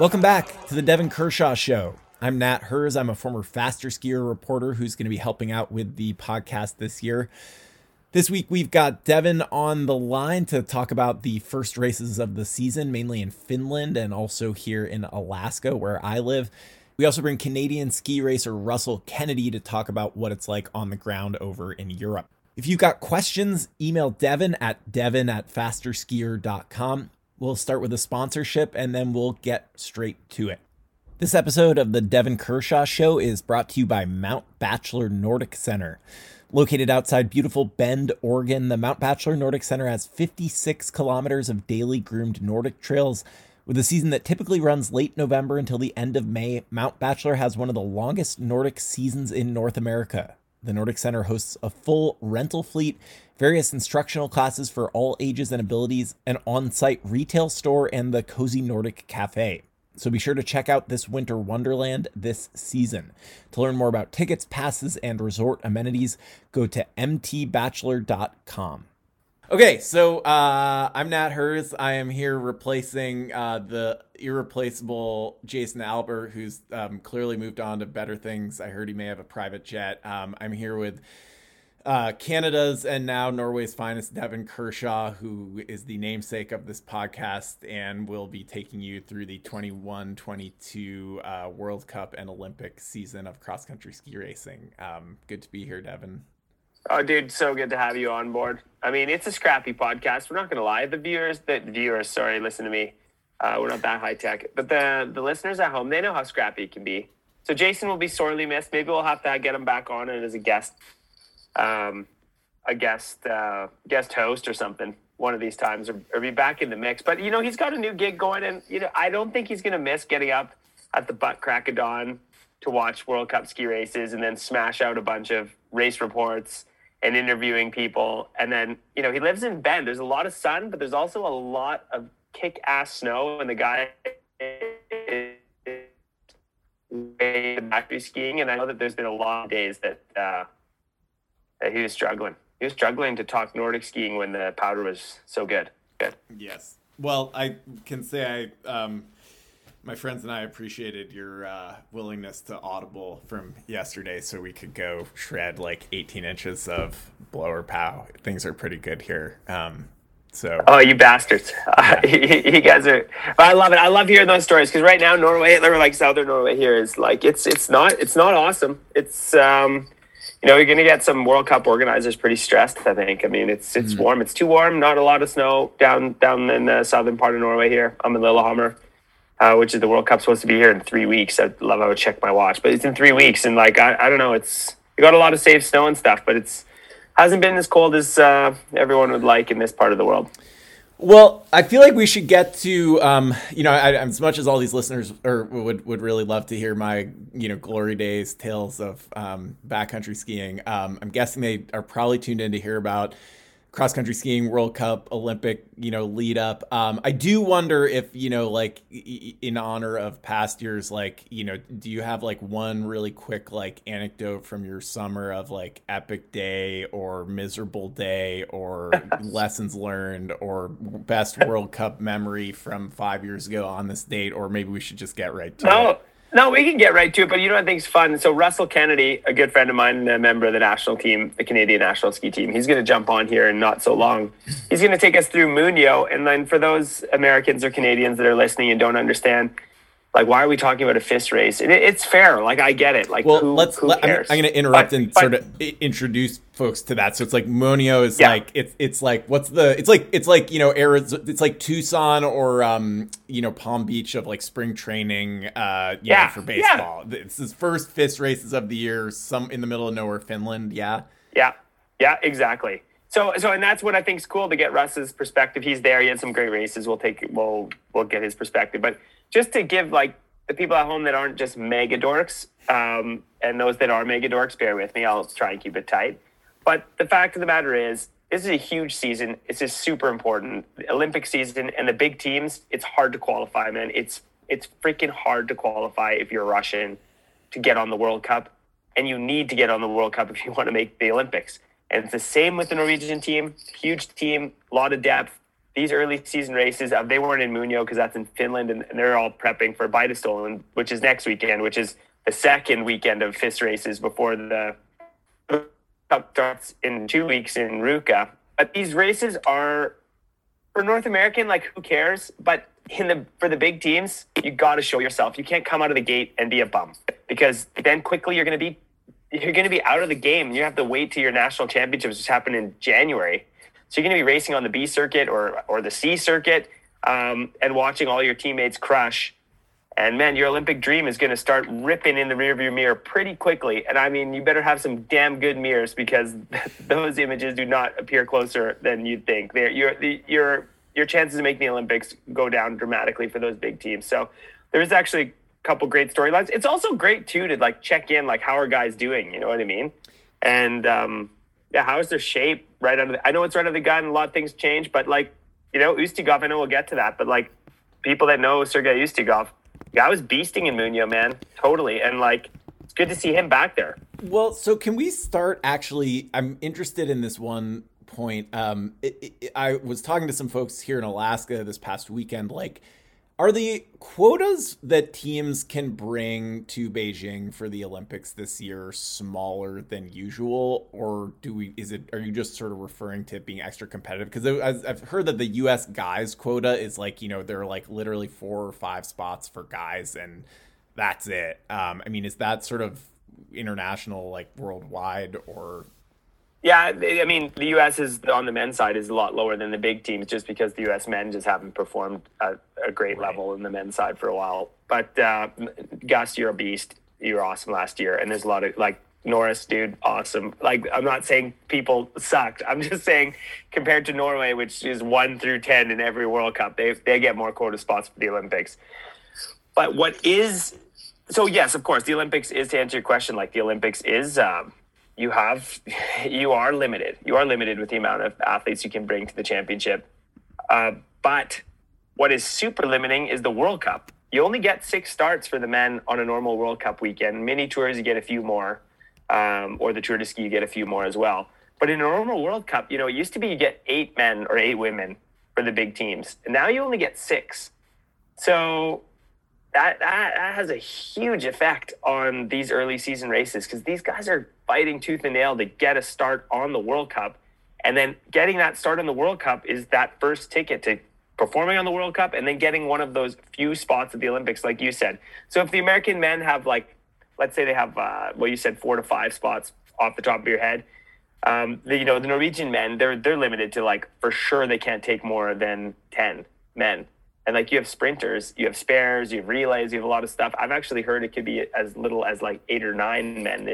Welcome back to the Devon Kershaw Show. I'm Nat Herz. I'm a former FasterSkier reporter who's going to be helping out with the podcast this year. This week, we've got Devon on the line to talk about the first races of the season, mainly in Finland and also here in Alaska, where I live. We also bring Canadian ski racer Russell Kennedy to talk about what it's like on the ground over in Europe. If you've got questions, email Devon at Devon at fasterskier.com. We'll start with a sponsorship and then we'll get straight to it. This episode of the Devon Kershaw Show is brought to you by Mount Bachelor Nordic Center. Located outside beautiful Bend, Oregon, the Mount Bachelor Nordic Center has 56 kilometers of daily groomed Nordic trails. With a season that typically runs late November until the end of May, Mount Bachelor has one of the longest Nordic seasons in North America. The Nordic Center hosts a full rental fleet, various instructional classes for all ages and abilities, an on site retail store, and the Cozy Nordic Cafe. So be sure to check out this winter wonderland this season. To learn more about tickets, passes, and resort amenities, go to mtbachelor.com. Okay, so uh, I'm Nat Herz. I am here replacing uh, the irreplaceable Jason Albert, who's um, clearly moved on to better things. I heard he may have a private jet. Um, I'm here with uh, Canada's and now Norway's finest Devon Kershaw, who is the namesake of this podcast and will be taking you through the 21 22 uh, World Cup and Olympic season of cross country ski racing. Um, good to be here, Devon. Oh, dude, so good to have you on board. I mean, it's a scrappy podcast. We're not going to lie. The viewers, the viewers, sorry, listen to me. Uh, we're not that high tech, but the the listeners at home, they know how scrappy it can be. So Jason will be sorely missed. Maybe we'll have to get him back on it as a guest, um, a guest uh, guest host or something one of these times, or, or be back in the mix. But you know, he's got a new gig going, and you know, I don't think he's going to miss getting up at the butt crack of dawn to watch World Cup ski races and then smash out a bunch of race reports and interviewing people. And then, you know, he lives in Bend. There's a lot of sun, but there's also a lot of kick ass snow. And the guy to skiing. And I know that there's been a lot of days that, uh, that he was struggling. He was struggling to talk Nordic skiing when the powder was so good. Good. Yes. Well, I can say I, um, my friends and I appreciated your uh, willingness to audible from yesterday, so we could go shred like 18 inches of blower pow. Things are pretty good here. Um, so. Oh, you bastards! Yeah. Uh, you guys are. I love it. I love hearing those stories because right now Norway, or like Southern Norway, here is like it's it's not it's not awesome. It's um, you know, you're gonna get some World Cup organizers pretty stressed. I think. I mean, it's it's mm warm. It's too warm. Not a lot of snow down down in the southern part of Norway here. I'm in Lillehammer uh, which is the World Cup supposed to be here in three weeks. I'd love I would check my watch, but it's in three weeks, and like I, I don't know, it's we got a lot of safe snow and stuff, but it's hasn't been as cold as uh, everyone would like in this part of the world. Well, I feel like we should get to, um, you know, I, as much as all these listeners or would would really love to hear my, you know, glory days tales of um, backcountry skiing. Um, I'm guessing they are probably tuned in to hear about cross country skiing World Cup Olympic, you know, lead up. Um, I do wonder if you know, like in honor of past years, like you know, do you have like one really quick like anecdote from your summer of like epic day or miserable day or lessons learned or best World Cup memory from five years ago on this date? Or maybe we should just get right to no. it. No, we can get right to it, but you know what I think is fun? So Russell Kennedy, a good friend of mine, a member of the national team, the Canadian national ski team, he's going to jump on here in not so long. He's going to take us through Muonio, and then for those Americans or Canadians that are listening and don't understand, like why are we talking about a FIS race? It, it's fair. Like i get it. Like well who, let's who let, I'm, I'm, gonna interrupt but, and but, sort of introduce folks to that. So it's like Muonio is yeah. like it's it's like what's the it's like it's like you know Arizona, it's like tucson or um you know palm beach of like spring training uh yeah know, for baseball. Yeah. it's his first FIS races of the year some in the middle of nowhere finland yeah. Yeah yeah exactly so, so, and that's what I think is cool to get Russ's perspective. He's there. He had some great races. We'll take, we'll, we'll get his perspective. But just to give like the people at home that aren't just mega dorks, um, and those that are mega dorks, bear with me. I'll try and keep it tight. But the fact of the matter is, this is a huge season. It's just super important. The Olympic season and the big teams, it's hard to qualify, man. It's it's freaking hard to qualify if you're Russian to get on the World Cup. And you need to get on the World Cup if you want to make the Olympics. And it's the same with the Norwegian team, huge team, a lot of depth. these early season races, uh, they weren't in Muonio because that's in Finland, and, they're all prepping for Beitostølen, which is next weekend, which is the second weekend of FIS races before the Cup starts in two weeks in Ruka. But these races are for North American, like who cares? But in the for the big teams, you got to show yourself. You can't come out of the gate and be a bum because then quickly you're going to be you're going to be out of the game. You have to wait to your national championships, which happen in January. So you're going to be racing on the B circuit or or the C circuit, um, and watching all your teammates crush. And man, your Olympic dream is going to start ripping in the rearview mirror pretty quickly. And I mean, you better have some damn good mirrors because those images do not appear closer than you'd think. They're, your your your chances of making the Olympics go down dramatically for those big teams. So there's actually a couple great storylines. It's also great too to like check in, like how are guys doing? You know what I mean? And um, yeah, how is their shape right under the, I know it's right under the gun. A lot of things change, but like, you know, Ustiugov, I know we'll get to that, but like people that know Sergei Ustiugov, guy was beasting in Muonio, man. Totally. And like, it's good to see him back there. Well, so can we start actually? I'm interested in this one point. Um, it, it, I was talking to some folks here in Alaska this past weekend, like, are the quotas that teams can bring to Beijing for the Olympics this year smaller than usual, or do we? Is it? Are you just sort of referring to it being extra competitive? Because I've heard that the U.S. guys quota is like you know there are like literally four or five spots for guys, and that's it. Um, I mean, is that sort of international, like worldwide, or yeah, I mean, the U.S. is on the men's side is a lot lower than the big teams, just because the U.S. men just haven't performed at a great right. level in the men's side for a while. But uh, Gus, you're a beast. You were awesome last year, and there's a lot of like Norris, dude, awesome. Like I'm not saying people sucked. I'm just saying compared to Norway, which is one through ten in every World Cup, they they get more quota spots for the Olympics. But what is so? Yes, of course, the Olympics is to answer your question. Like the Olympics is. Um, you have you are limited. You are limited with the amount of athletes you can bring to the championship. Uh, but what is super limiting is the World Cup. You only get six starts for the men on a normal World Cup weekend. Mini tours, you get a few more, um, or the Tour de Ski, you get a few more as well. But in a normal World Cup, you know, it used to be you get eight men or eight women for the big teams, and now you only get six. So that, that, that has a huge effect on these early season races because these guys are fighting tooth and nail to get a start on the World Cup. And then getting that start on the World Cup is that first ticket to performing on the World Cup and then getting one of those few spots at the Olympics, like you said. So if the American men have like, let's say they have, uh, well, you said four to five spots off the top of your head. Um, the, you know, the Norwegian men, they're they're limited to like for sure they can't take more than ten men and like you have sprinters, you have spares, you have relays, you have a lot of stuff. I've actually heard it could be as little as like eight or nine men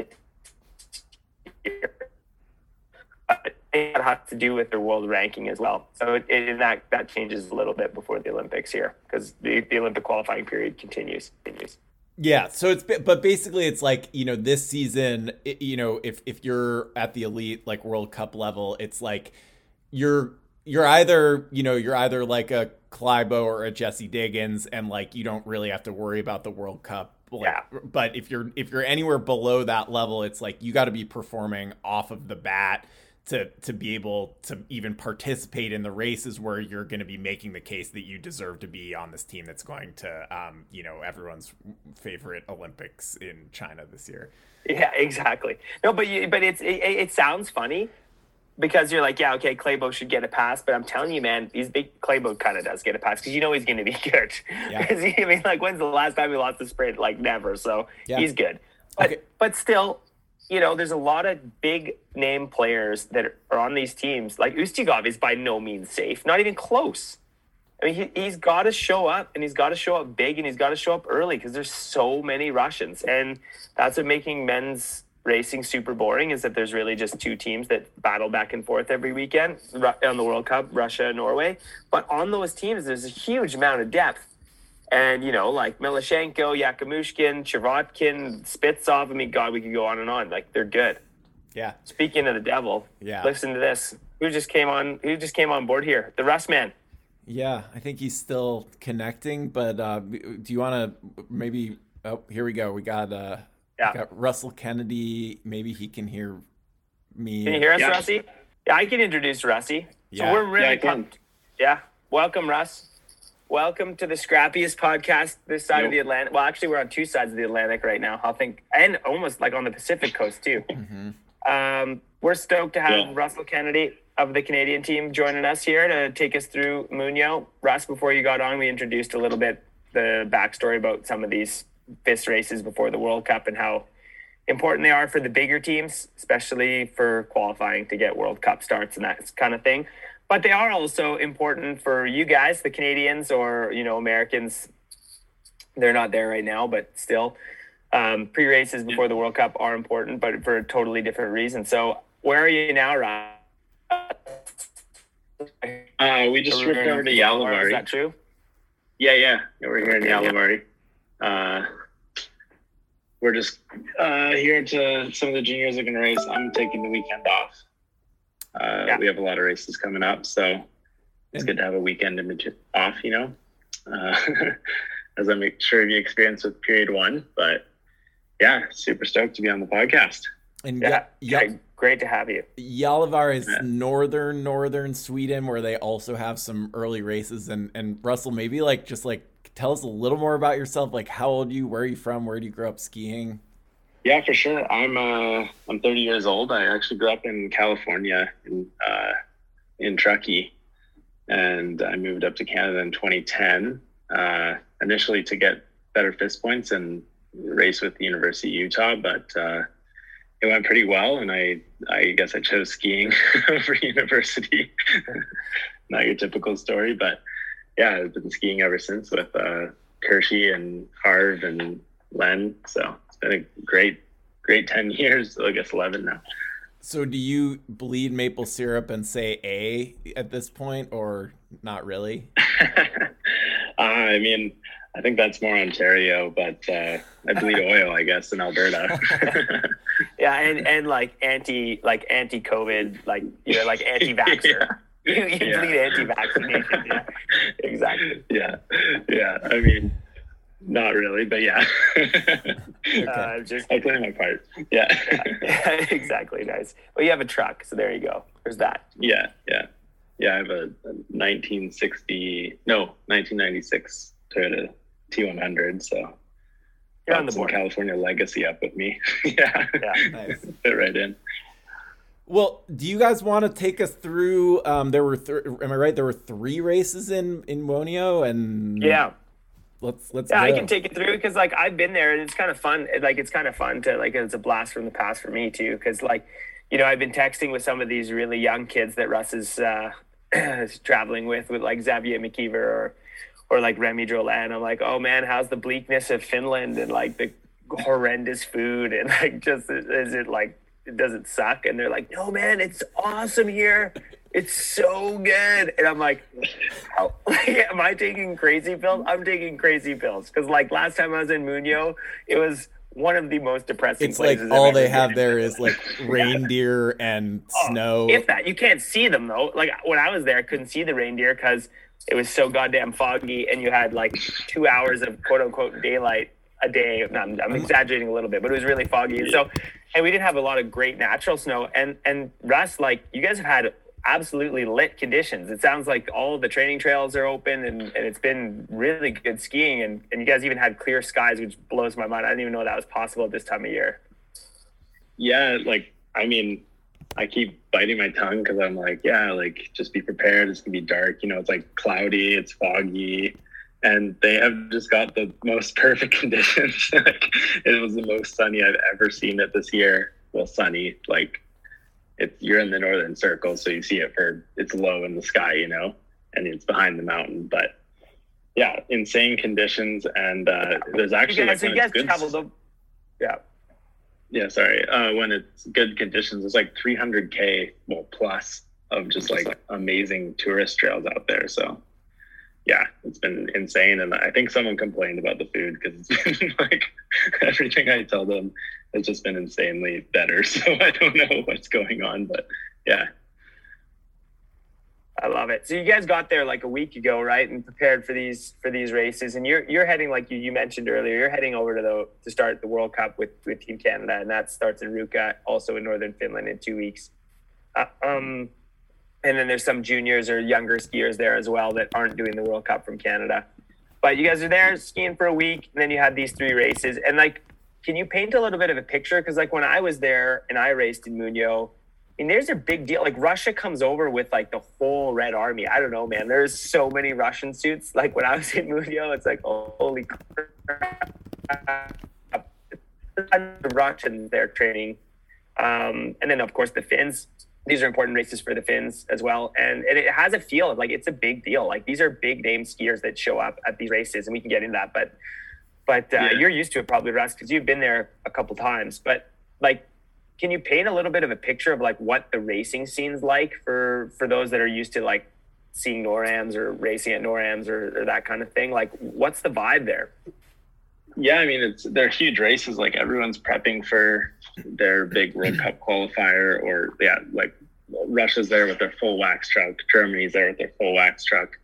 year. It has to do with their world ranking as well. So it, it, that that changes a little bit before the Olympics here because the, the Olympic qualifying period continues. continues. Yeah, so it's but basically it's like you know this season, you know if if you're at the elite like World Cup level, it's like you're you're either you know you're either like a Klæbo or a Jessie Diggins, and like you don't really have to worry about the World Cup. Like, yeah. But if you're if you're anywhere below that level, it's like you got to be performing off of the bat to to be able to even participate in the races where you're going to be making the case that you deserve to be on this team that's going to um, you know everyone's favorite Olympics in China this year. Yeah, exactly. No, but you, but it's it, it sounds funny because you're like, yeah, okay, Klæbo should get a pass, but I'm telling you, man, he's big. Klæbo kind of does get a pass because you know he's going to be good. Yeah. he, I mean, like, when's the last time he lost a sprint? Like, never. So yeah. he's good. But okay. but still, you know, there's a lot of big name players that are on these teams. Like Ustiugov is by no means safe, not even close. I mean, he, he's got to show up and he's got to show up big and he's got to show up early because there's so many Russians. And that's what making men's racing super boring is that there's really just two teams that battle back and forth every weekend on the World Cup, Russia and Norway. But on those teams, there's a huge amount of depth. And, you know, like Milashenko, Yakimushkin, Chervotkin, Spitsov. I mean, God, we could go on and on. Like, they're good. Yeah. Speaking of the devil, yeah. listen to this. Who just came on? Who just came on board here? The Russ man. Yeah, I think he's still connecting. But uh, do you want to maybe? Oh, here we go. We got uh, yeah. Got Russell Kennedy. Maybe he can hear me. Can you hear us, yeah. Rusty? Yeah, I can introduce Rusty. Yeah. So we're really yeah, pumped. Yeah, welcome, Russ. Welcome to the scrappiest podcast this side Yep. of the Atlantic. Well, actually, we're on two sides of the Atlantic right now. I think, and almost like on the Pacific coast too. Um, we're stoked to have Yeah. Russell Kennedy of the Canadian team joining us here to take us through Muonio. Russ, before you got on, we introduced a little bit the backstory about some of these FIS races before the World Cup and how important they are for the bigger teams, especially for qualifying to get World Cup starts and that kind of thing. But they are also important for you guys, the Canadians or you know Americans. They're not there right now, but still, um, pre races before the World Cup are important, but for a totally different reason. So, where are you now, Ryan? Uh, we just returned to Is Gällivare. that true? Yeah, yeah. yeah we're here in Okay, Uh, we're just uh, here to some of the juniors are going to race. I'm taking the weekend off. Uh, Yeah. We have a lot of races coming up, so it's good to have a weekend in between off. You know, uh, as I'm sure you experienced with period one. But yeah, super stoked to be on the podcast. And Yeah, Ya- Ya- yeah. Great to have you. Gällivare is Yeah. northern northern Sweden, where they also have some early races. And and Russell, maybe like just like tell us a little more about yourself. Like how old are you? Where are you from? Where do you grow up skiing? Yeah, for sure. I'm uh I'm 30 years old. I actually grew up in California in uh in Truckee and I moved up to Canada in 2010 uh initially to get better FIS points and race with the University of Utah, but uh it went pretty well and I I guess I chose skiing over university. Not your typical story, but yeah, I've been skiing ever since with uh Kershey and Harv and Len. So it's been a great, great 10 years. I guess 11 now. So do you bleed maple syrup and say A at this point, or not really? uh, I mean, I think that's more Ontario, but uh, I bleed oil, I guess, in Alberta. Yeah, and and like anti like anti COVID, like you're like anti vaxxer. You, you Yeah. bleed anti vaccination. Yeah, exactly. yeah. Yeah. I mean, not really, but yeah. Uh, just I play my part. Yeah. yeah, exactly. Nice. Well, you have a truck, so there you go. There's that. yeah. Yeah. Yeah. I have a, a 1960, no, 1996 Toyota T100. So You're on the some board. California legacy up with me. yeah. Yeah. Nice. Fit right in. Well, do you guys want to take us through? Um, there were, th- am I right? There were three races in in Muonio, and Yeah. let's let's. Yeah, I can take it through because like I've been there and it's kind of fun. Like it's kind of fun to like it's a blast from the past for me too. Because like, you know, I've been texting with some of these really young kids that Russ is uh, is traveling with, with like Xavier McKeever or or like Remy Drolet. I'm like, oh man, how's the bleakness of Finland and like the horrendous food and like just is it like does it suck? And they're like, no man, it's awesome here. It's so good. And I'm like, how, am I taking crazy pills? I'm taking crazy pills because like last time I was in Muonio, it was one of the most depressing. It's like places I've all they have there is like reindeer and oh, snow. Oh, If that, you can't see them though. Like when I was there, I couldn't see the reindeer because it was so goddamn foggy, and you had like two hours of quote unquote daylight a day. No, I'm, I'm exaggerating a little bit, but it was really foggy. So, and we didn't have a lot of great natural snow. And and Russ, like you guys have had absolutely lit conditions. It sounds like all the training trails are open, and, and it's been really good skiing. And and you guys even had clear skies, which blows my mind. I didn't even know that was possible at this time of year. Yeah, like I mean, I keep biting my tongue because I'm like, yeah, like just be prepared. It's gonna be dark. You know, it's like cloudy, it's foggy, and they have just got the most perfect conditions. like it was the most sunny I've ever seen it this year. Well, sunny, like it's you're in the northern circle, so you see it for it's low in the sky, you know, and it's behind the mountain, but. Yeah, insane conditions, and uh, there's actually like so you guys good traveled. o- Yeah. yeah, sorry. Uh, when it's good conditions, it's like 300k, well, plus of just like amazing tourist trails out there. So, yeah, it's been insane. And I think someone complained about the food because it's been like everything I tell them has just been insanely better. So I don't know what's going on, but yeah, I love it. So you guys got there like a week ago, right, and prepared for these for these races. And you're you're heading like you, you mentioned earlier. You're heading over to the to start the World Cup with with Team Canada, and that starts in Ruka, also in northern Finland, in two weeks. Uh, um, and then there's some juniors or younger skiers there as well that aren't doing the World Cup from Canada. But you guys are there skiing for a week, and then you had these three races. And like, can you paint a little bit of a picture? Because like when I was there and I raced in Muonio, I mean, there's a big deal. Like Russia comes over with like the whole Red Army. I don't know, man. There's so many Russian suits. Like when I was in Muonio, it's like holy crap. The Russians they're training, um, and then of course the Finns these are important races for the Finns as well. And, and it has a feel like it's a big deal. Like these are big name skiers that show up at these races, and we can get into that. But but uh, yeah. you're used to it probably, Russ, because you've been there a couple times. But like, can you paint a little bit of a picture of like what the racing scene's like for for those that are used to like seeing NORAMs or racing at NORAMs or, or that kind of thing? Like, what's the vibe there? Yeah, I mean, it's they're huge races. Like everyone's prepping for their big World Cup qualifier, or yeah, like Russia's there with their full wax truck, Germany's there with their full wax truck.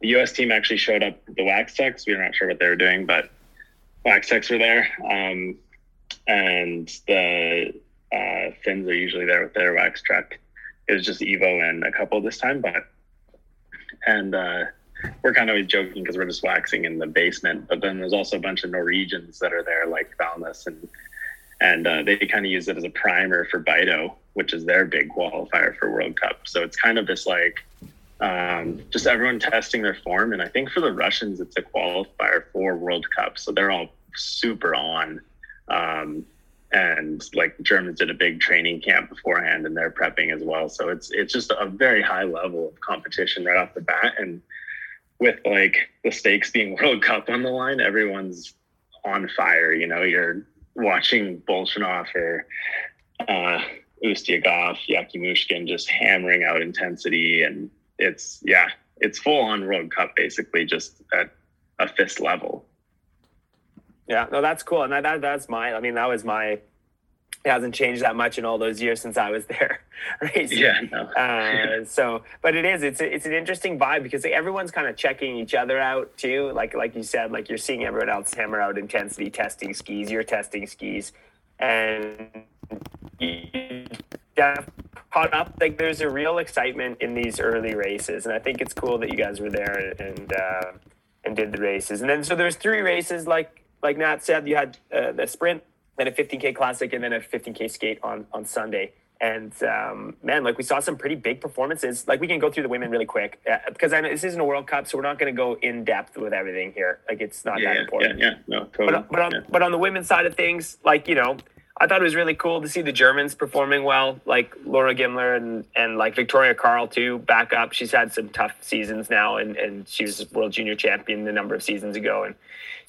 The U.S. team actually showed up with the wax techs. We are not sure what they were doing, but wax techs were there, um, and the uh, Finns are usually there with their wax truck. It was just Iivo and a couple this time, but and. Uh, we're kind of always joking because we're just waxing in the basement. But then there's also a bunch of Norwegians that are there, like Valnes, and and uh, they kind of use it as a primer for Beito, which is their big qualifier for World Cup. So it's kind of this like um, just everyone testing their form. And I think for the Russians, it's a qualifier for World Cup, so they're all super on. Um, and like the Germans did a big training camp beforehand, and they're prepping as well. So it's it's just a very high level of competition right off the bat, and with like the stakes being World Cup on the line, everyone's on fire. You know, you're watching Bolshunov or uh, Ustiugov, Yakimushkin just hammering out intensity, and it's yeah, it's full on World Cup basically, just at a FIS level. Yeah, no, that's cool, and that, that that's my. I mean, that was my it hasn't changed that much in all those years since I was there racing. Yeah. No. uh, so, but it is. It's a, it's an interesting vibe because everyone's kind of checking each other out too. Like like you said, like you're seeing everyone else hammer out intensity testing skis. You're testing skis, and you caught up. Like there's a real excitement in these early races, and I think it's cool that you guys were there and uh, and did the races. And then so there's three races. Like like Nat said, you had uh, the sprint then a 15k classic, and then a 15k skate on on Sunday. And um, man, like we saw some pretty big performances. Like we can go through the women really quick uh, because I know this isn't a World Cup, so we're not going to go in depth with everything here. Like it's not yeah, that important. Yeah, yeah, no, totally. But, but on but on the women's side of things, like you know, I thought it was really cool to see the Germans performing well, like Laura Gimmler and and like Victoria Carl too, back up. She's had some tough seasons now, and and she was world junior champion a number of seasons ago, and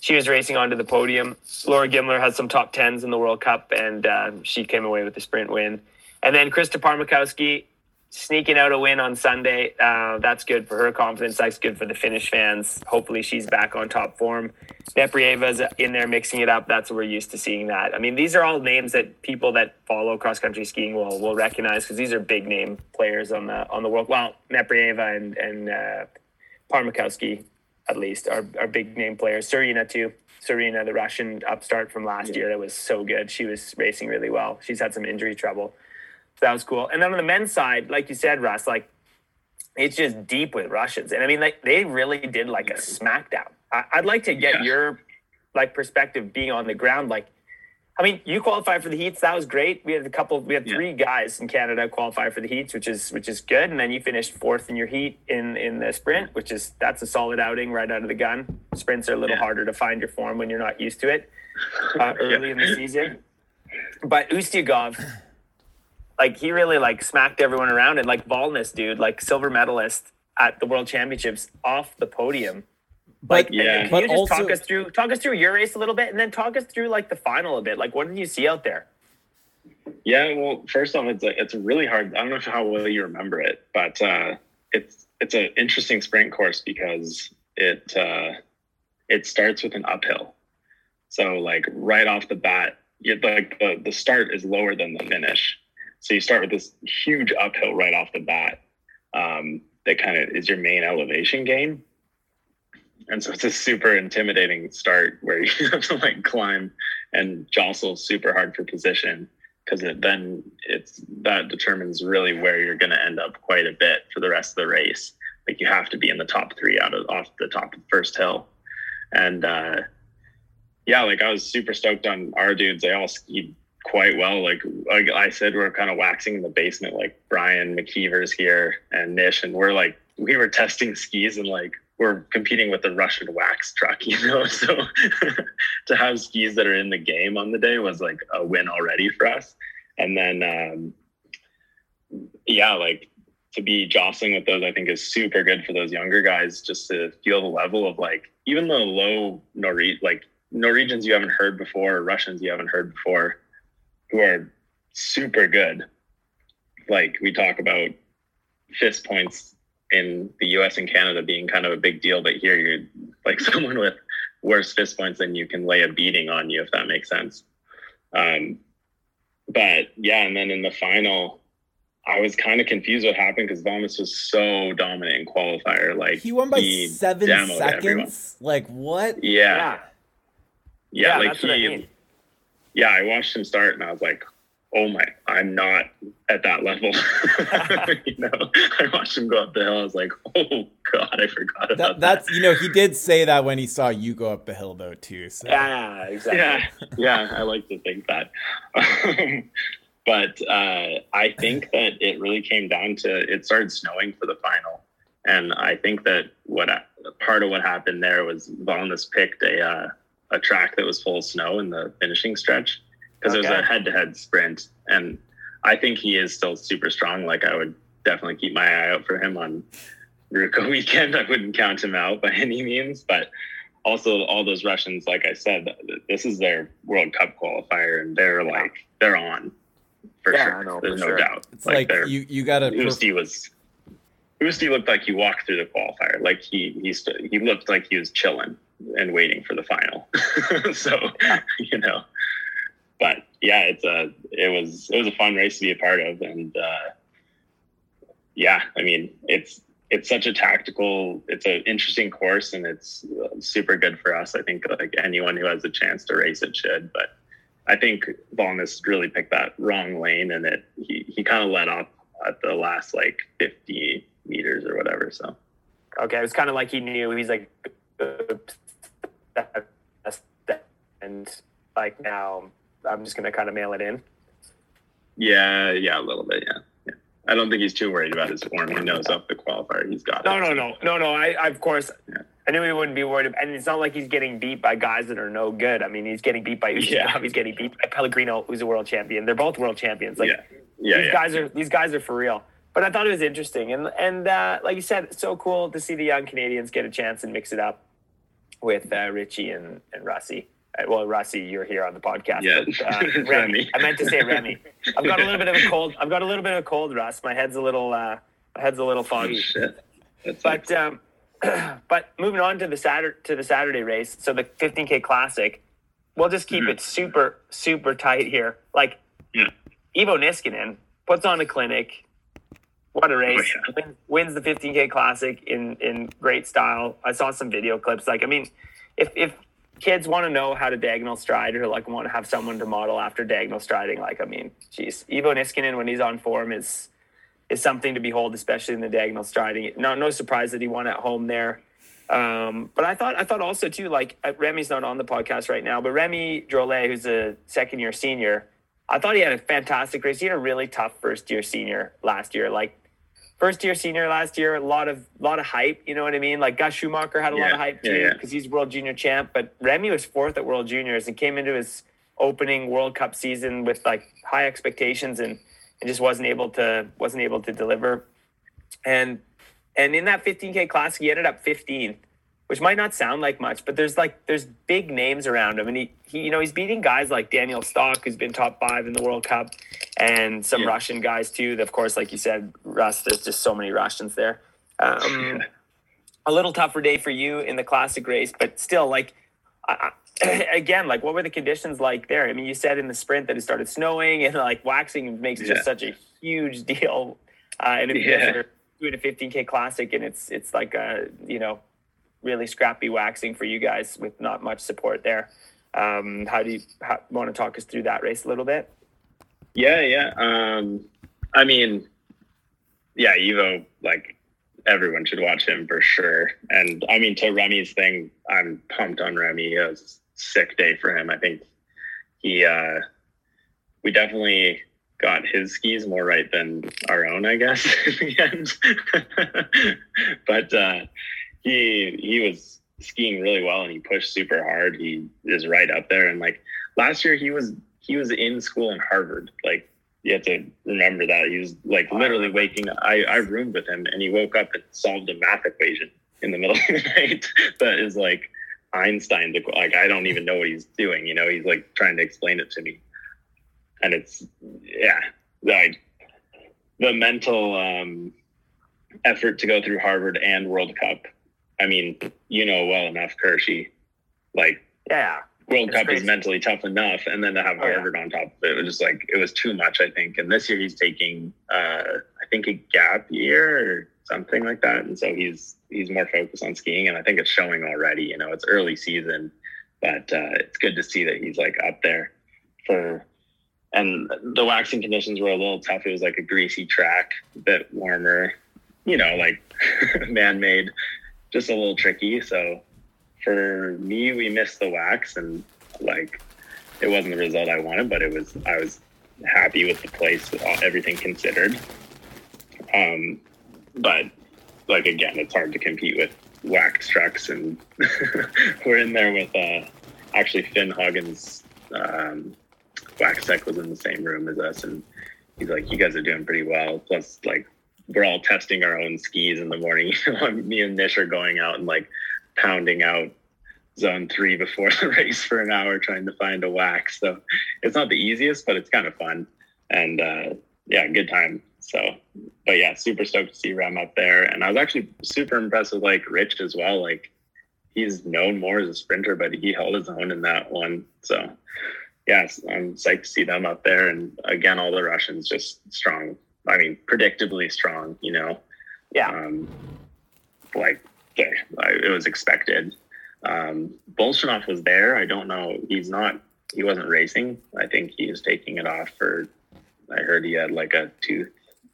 she was racing onto the podium. Laura Gimmler had some top tens in the World Cup, and uh, she came away with the sprint win. And then Krista Pärmäkoski sneaking out a win on Sunday. Uh, that's good for her confidence. That's good for the Finnish fans. Hopefully, she's back on top form. Nepryaeva's in there mixing it up. That's what we're used to seeing that. I mean, these are all names that people that follow cross country skiing will will recognize because these are big name players on the on the world. Well, Nepryaeva and and uh, Pärmäkoski at least are, are big name players. Sorina too. Sorina, the Russian upstart from last yeah. year, that was so good. She was racing really well. She's had some injury trouble. So that was cool. And then on the men's side, like you said, Russ, like it's just deep with Russians. And I mean, like they really did like a smackdown. I, would like to get yeah. your like perspective being on the ground. Like I mean, you qualified for the heats. That was great. We had a couple. We had three guys in Canada qualify for the heats, which is which is good. And then you finished fourth in your heat in in the sprint, which is that's a solid outing right out of the gun. Sprints are a little yeah. harder to find your form when you're not used to it uh, early yeah. in the season. But Ustiugov, like he really like smacked everyone around, and like Valnes, dude, like silver medalist at the World Championships off the podium but yeah, can but you just also, talk us through talk us through your race a little bit, and then talk us through like the final a bit. Like, what did you see out there? Yeah, well, first off, it's a it's a really hard. I don't know how well you remember it, but uh, it's it's an interesting sprint course because it uh, it starts with an uphill. So like right off the bat, you like the the start is lower than the finish. So you start with this huge uphill right off the bat. Um, that kind of is your main elevation gain and so it's a super intimidating start where you have to like climb and jostle super hard for position because it then it's that determines really where you're going to end up quite a bit for the rest of the race. Like you have to be in the top three out of off the top of the first hill, and uh, yeah, like I was super stoked on our dudes. They all skied quite well. Like, like I said, we're kind of waxing in the basement. Like Brian McKeever's here and Nish, and we're like we were testing skis and like we're competing with the Russian wax truck, you know. So to have skis that are in the game on the day was like a win already for us. And then um, yeah, like to be jostling with those, I think is super good for those younger guys just to feel the level of like even the low Norwegian like Norwegians you haven't heard before, Russians you haven't heard before, who are super good. Like we talk about FIS points in the US and Canada being kind of a big deal, but here you're like someone with worse FIS points than you can lay a beating on you, if that makes sense. Um, but yeah, and then in the final, I was kind of confused what happened because Thomas was so dominant in qualifier. Like he won by he seven seconds. Everyone. Like what? Yeah. Yeah, yeah, like he, I mean. Yeah, I watched him start and I was like, oh my, I'm not at that level. you know, I watched him go up the hill. I was like, oh god, I forgot about that. That's you know, he did say that when he saw you go up the hill though too. So. Yeah, exactly. Yeah, yeah, I like to think that. but uh, I think that it really came down to it started snowing for the final, and I think that what part of what happened there was Valnes picked a. Uh, a track that was full of snow in the finishing stretch because okay. it was a head-to-head sprint, and I think he is still super strong. Like I would definitely keep my eye out for him on Ruka weekend. I wouldn't count him out by any means, but also all those Russians, like I said, this is their World Cup qualifier, and they're like they're on for yeah, sure. Know, There's for no sure. doubt. It's like, like you you got to. Usti was. Usti looked like he walked through the qualifier. Like he he st- he looked like he was chilling and waiting for the final. so you know, but yeah, it's a it was it was a fun race to be a part of, and uh, yeah, I mean it's it's such a tactical, it's an interesting course, and it's super good for us. I think like anyone who has a chance to race it should, but. I think Valnes really picked that wrong lane, and it he, he kind of let up at the last like 50 meters or whatever. So, okay, it was kind of like he knew he's like, and like now I'm just gonna kind of mail it in. Yeah, yeah, a little bit, yeah. yeah. I don't think he's too worried about his form. He knows off the qualifier he's got. No, it. no, no, no, no. I, I of course, yeah. I knew he wouldn't be worried. About, and it's not like he's getting beat by guys that are no good. I mean, he's getting beat by yeah. He's getting beat by Pellegrino, who's a world champion. They're both world champions. Like, yeah, yeah, these yeah. guys are these guys are for real. But I thought it was interesting, and and uh, like you said, so cool to see the young Canadians get a chance and mix it up with uh, Richie and and Russie. Uh, well, Rossi, you're here on the podcast. Yeah, but, uh, Remy. I meant to say Remy. I've got a little bit of a cold. I've got a little bit of a cold, Russ. My head's a little. Uh, my head's a little foggy. Oh, but um, but moving on to the Saturday to the Saturday race. So the 15k classic. We'll just keep mm-hmm. it super super tight here. Like yeah. Iivo Niskanen puts on a clinic. What a race! Oh, yeah. wins, wins the 15k classic in in great style. I saw some video clips. Like I mean, if if kids want to know how to diagonal stride or like want to have someone to model after diagonal striding. Like, I mean, geez, Iivo Niskanen when he's on form is is something to behold, especially in the diagonal striding. No, no surprise that he won at home there. Um, but I thought, I thought also too, like uh, Remy's not on the podcast right now, but Remy Drolet, who's a second year senior, I thought he had a fantastic race. He had a really tough first year senior last year. Like first year senior last year, a lot of lot of hype. You know what I mean? Like Gus Schumacher had a yeah, lot of hype too because yeah, yeah. he's world junior champ. But Remy was fourth at World Juniors and came into his opening World Cup season with like high expectations and, and just wasn't able to wasn't able to deliver. And and in that 15k classic, he ended up 15th which might not sound like much, but there's like there's big names around him, and he, he you know he's beating guys like Daniel Stock, who's been top five in the World Cup, and some yeah. Russian guys too. Of course, like you said, Russ, there's just so many Russians there. Um, a little tougher day for you in the classic race, but still, like I, again, like what were the conditions like there? I mean, you said in the sprint that it started snowing, and like waxing makes yeah. just such a huge deal. Uh, and if yeah. you're doing a 15k classic, and it's it's like a you know really scrappy waxing for you guys with not much support there. Um, how do you how, want to talk us through that race a little bit? Yeah, yeah. Um, I mean, yeah, Iivo, like everyone should watch him for sure. And I mean, to Remy's thing, I'm pumped on Remy. It was a sick day for him. I think he, uh, we definitely got his skis more right than our own, I guess, in the end. but uh, he he was skiing really well and he pushed super hard. He is right up there. And like last year, he was he was in school in Harvard. Like you have to remember that he was like literally waking. I I roomed with him and he woke up and solved a math equation in the middle of the night that is like Einstein. Like I don't even know what he's doing. You know, he's like trying to explain it to me and it's yeah, like the mental um, effort to go through Harvard and World Cup. I mean, you know well enough, Kershey. Like, yeah, World Cup crazy. is mentally tough enough, and then to have Harvard oh, yeah. on top of it, it was just like it was too much. I think, and this year he's taking, uh, I think, a gap year or something like that, and so he's he's more focused on skiing, and I think it's showing already. You know, it's early season, but uh, it's good to see that he's like up there for and the waxing conditions were a little tough. It was like a greasy track, a bit warmer, you know, like man-made, just a little tricky. So for me, we missed the wax, and like it wasn't the result I wanted, but it was I was happy with the place, everything considered. Um, but like again, it's hard to compete with wax trucks, and we're in there with uh, actually Finn Huggins. Um, Waxtech was in the same room as us, and he's like, "You guys are doing pretty well." Plus, like, we're all testing our own skis in the morning. Me and Nish are going out and like pounding out zone three before the race for an hour trying to find a wax. So it's not the easiest, but it's kind of fun. And uh, yeah, good time. So, but yeah, super stoked to see Rem up there. And I was actually super impressed with like Rich as well. Like he's known more as a sprinter, but he held his own in that one. So yes, I'm psyched to see them up there. And again, all the Russians just strong. I mean, predictably strong, you know? Yeah. Um, like, okay, it was expected. Um, Bolshunov was there. I don't know. He's not, he wasn't racing. I think he was taking it off for, I heard he had like a tooth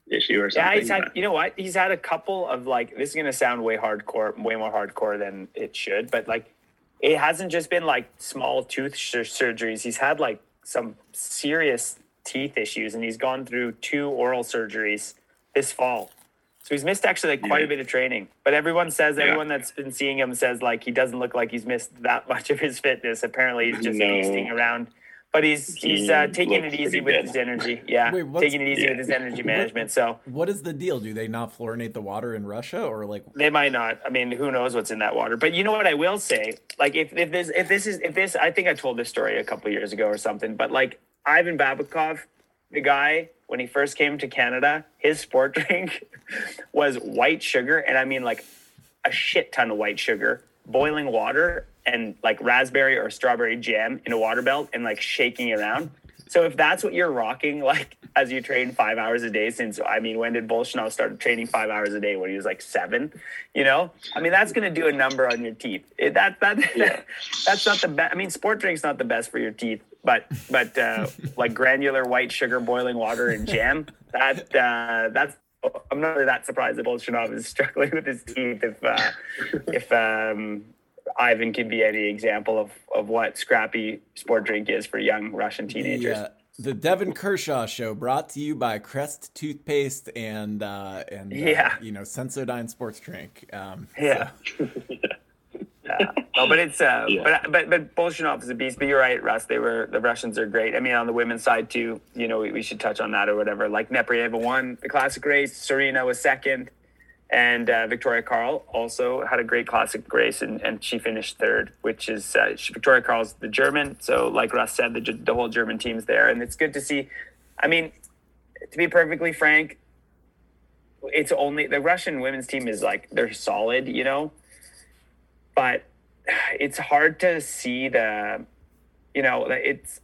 issue or something. Yeah, he's had, you know what? He's had a couple of like, this is going to sound way hardcore, way more hardcore than it should, but like, it hasn't just been like small tooth surgeries. He's had like some serious teeth issues, and he's gone through two oral surgeries this fall. So he's missed actually like quite yeah. a bit of training. But everyone says yeah. everyone that's been seeing him says like he doesn't look like he's missed that much of his fitness. Apparently, he's just no. feasting around but he's he's uh, taking it easy with good. his energy. Yeah, Wait, taking it easy yeah. with his energy management. So what is the deal? Do they not fluorinate the water in Russia, or like they might not? I mean, who knows what's in that water? But you know what I will say? Like if if this if this is if this I think I told this story a couple years ago or something. But like Ivan Babikov, the guy when he first came to Canada, his sport drink was white sugar, and I mean like a shit ton of white sugar, boiling water, and like raspberry or strawberry jam in a water belt and like shaking it around. So if that's what you're rocking, like as you train five hours a day, since I mean, when did Bolshunov start training five hours a day? When he was like seven, you know? I mean, that's going to do a number on your teeth. It, that that yeah. that's not the best. I mean, sport drink's not the best for your teeth, but but uh, like granular white sugar, boiling water, and jam. That uh, that's. I'm not really that surprised that Bolshunov is struggling with his teeth. If uh, if um, Ivan can be any example of, of what scrappy sport drink is for young Russian teenagers. Yeah. The Devon Kershaw Show, brought to you by Crest toothpaste and uh, and uh, yeah, you know Sensodyne sports drink. Um, yeah. So. yeah. No, but it's uh, yeah. but but but Bolshunov is a beast. But you're right, Russ. They were the Russians are great. I mean, on the women's side too. You know, we, we should touch on that or whatever. Like Nepryaeva won the classic race. Sorina was second. And uh, Victoria Carl also had a great classic race, and, and she finished third, which is uh, she, Victoria Carl's the German. So, like Russ said, the, the whole German team's there. And it's good to see. I mean, to be perfectly frank, it's only the Russian women's team is like, they're solid, you know? But it's hard to see the, you know, it's,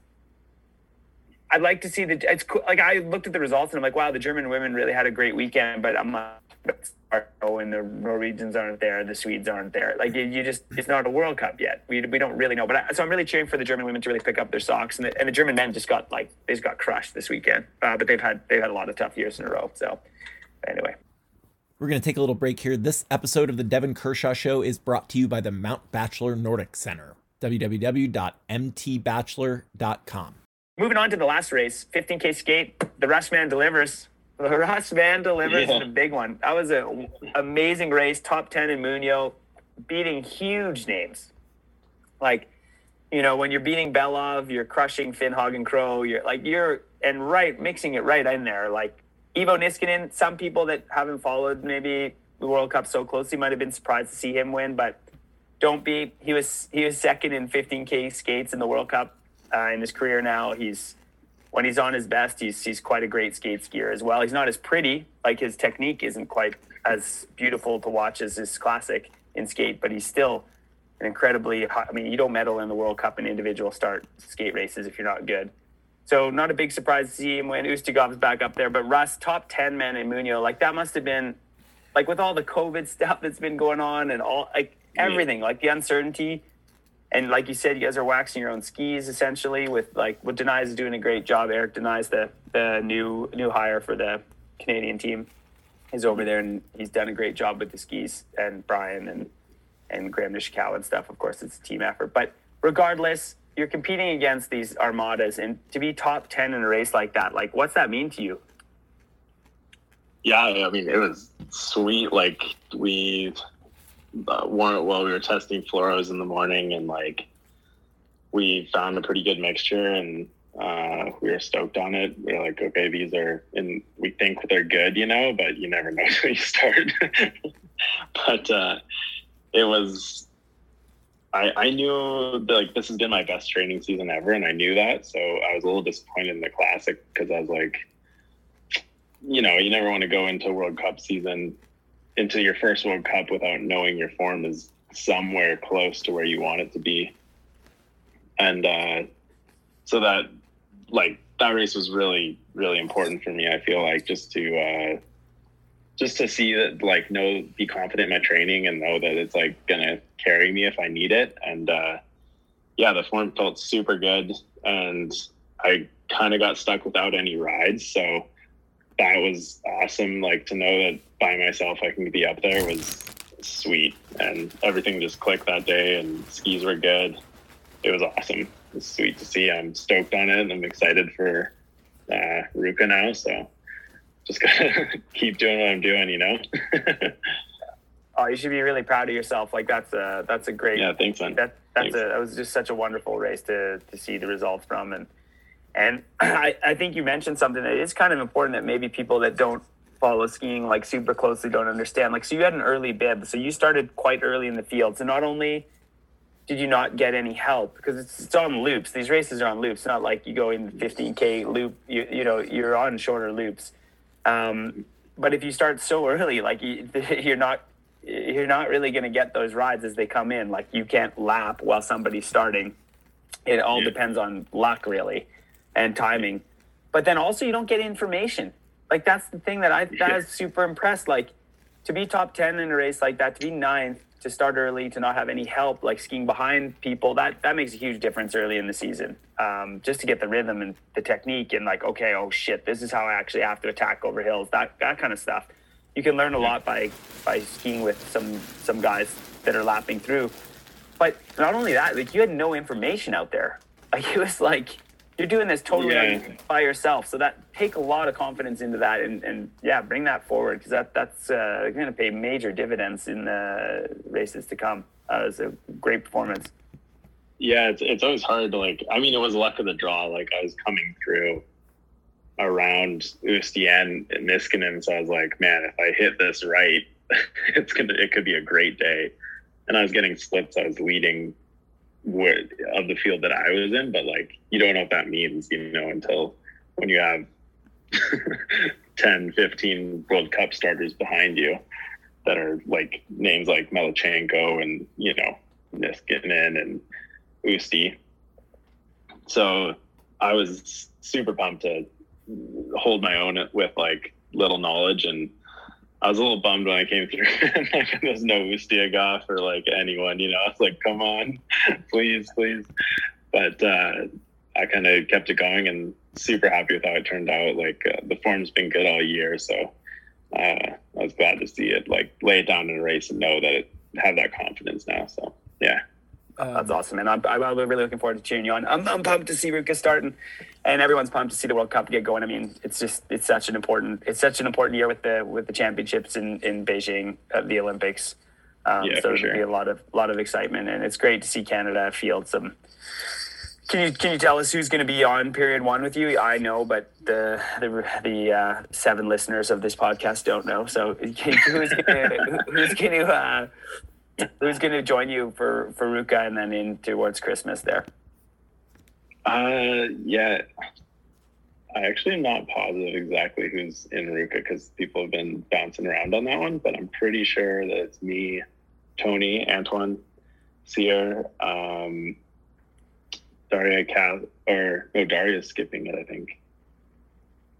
I'd like to see the. It's cool. Like I looked at the results and I'm like, wow, the German women really had a great weekend. But I'm like, oh, and the Norwegians aren't there, the Swedes aren't there. Like you, you just, it's not a World Cup yet. We, we don't really know. But I, so I'm really cheering for the German women to really pick up their socks, and the, and the German men just got like they just got crushed this weekend. Uh, but they've had they've had a lot of tough years in a row. So anyway. We're going to take a little break here. This episode of the Devon Kershaw Show is brought to you by the Mount Bachelor Nordic Center. www.mtbachelor.com. Moving on to the last race, 15K skate. The Rush Man delivers. The Rush Man delivers yeah. a big one. That was an amazing race. Top 10 in Muonio, beating huge names. Like, you know, when you're beating Belov, you're crushing Finn Hågen Krogh, You're like, you're, and right, mixing it right in there. Like, Iivo Niskanen, some people that haven't followed maybe the World Cup so closely might have been surprised to see him win, but don't be. He was he was second in 15k skates in the World Cup uh, in his career. Now he's when he's on his best, he's he's quite a great skate skier as well. He's not as pretty, like his technique isn't quite as beautiful to watch as his classic in skate, but he's still an incredibly. I mean, you don't medal in the World Cup in individual start skate races if you're not good. So not a big surprise to see him when Ustiugov's back up there. But Russ, top 10 man in Muonio, like that must have been, like with all the COVID stuff that's been going on and all, like everything, like the uncertainty. And like you said, you guys are waxing your own skis essentially with like what Denies is doing a great job. Eric Denies, the, the new, new hire for the Canadian team is over there and he's done a great job with the skis and Brian and, and Graham Nishikawa and stuff. Of course, it's a team effort, but regardless, you're competing against these armadas and to be top 10 in a race like that like what's that mean to you yeah i mean it was sweet like we uh, well we were testing fluoros in the morning and like we found a pretty good mixture and uh, we were stoked on it. We are like, okay, these are, and we think they're good, you know, but you never know until you start. but uh, it was I, I knew that, like this has been my best training season ever, and I knew that. So I was a little disappointed in the classic because I was like, you know, you never want to go into World Cup season, into your first World Cup without knowing your form is somewhere close to where you want it to be. And uh, so that, like, that race was really, really important for me. I feel like just to uh, just to see that like know be confident in my training and know that it's like gonna carry me if I need it. And uh, yeah, the form felt super good, and I kind of got stuck without any rides, so that was awesome. Like to know that by myself I can be up there was sweet, and everything just clicked that day, and skis were good. It was awesome. It was sweet to see. I'm stoked on it. I'm excited for uh, Ruka now, so just gotta keep doing what I'm doing, you know. oh, you should be really proud of yourself. Like that's a that's a great. Yeah, thanks, man. That that's thanks. a that was just such a wonderful race to to see the results from, and and I I think you mentioned something that is kind of important that maybe people that don't follow skiing like super closely don't understand. Like, so you had an early bib, so you started quite early in the field. So not only did you not get any help because it's, it's on loops. These races are on loops. Not like you go in 15k loop. You you know you're on shorter loops. Um, but if you start so early, like you, you're not you're not really going to get those rides as they come in. Like you can't lap while somebody's starting. It all yeah. depends on luck, really, and timing. But then also you don't get information. Like that's the thing that I that is super impressed. Like to be top ten in a race like that, to be ninth, to start early, to not have any help, like skiing behind people, that that makes a huge difference early in the season. Um, just to get the rhythm and the technique, and like, okay, oh shit, this is how I actually have to attack over hills. That that kind of stuff. You can learn a lot by by skiing with some some guys that are lapping through. But not only that, like you had no information out there. Like it was like you're doing this totally yeah. by yourself. So that take a lot of confidence into that, and, and yeah, bring that forward because that that's uh, going to pay major dividends in the races to come. Uh, it was a great performance. Yeah, it's it's always hard to like. I mean, it was luck of the draw. Like I was coming through around Ustien and Niskanen, so I was like, man, if I hit this right, it's gonna it could be a great day. And I was getting splits. I was leading where, of the field that I was in, but like you don't know what that means, you know, until when you have 10, 15 World Cup starters behind you that are like names like Melnichenko and, you know, Niskanen and Usti. So I was super pumped to hold my own with like little knowledge and I was a little bummed when I came through. There's no Ustiugov or like anyone, you know. I was like, "Come on, please, please." But uh, I kind of kept it going, and super happy with how it turned out. Like uh, the form's been good all year, so uh, I was glad to see it. Like lay it down in a race and know that it had that confidence now. So yeah. Um, That's awesome, and I'm, I'm really looking forward to cheering you on. I'm, I'm pumped to see Ruka starting, and everyone's pumped to see the World Cup get going. I mean, it's just it's such an important it's such an important year with the with the championships in in Beijing, uh, the Olympics. Um, yeah, so there'll sure. be a lot of lot of excitement, and it's great to see Canada field some. Can you can you tell us who's going to be on period one with you? I know, but the the the uh, seven listeners of this podcast don't know. So who's gonna, who's going to uh, Who's going to join you for for Ruka and then in towards Christmas there? Uh, yeah. I actually am not positive exactly who's in Ruka because people have been bouncing around on that one, but I'm pretty sure that it's me, Tony, Antoine, Cyr, um, Daria Cal, or no, Daria's skipping it, I think.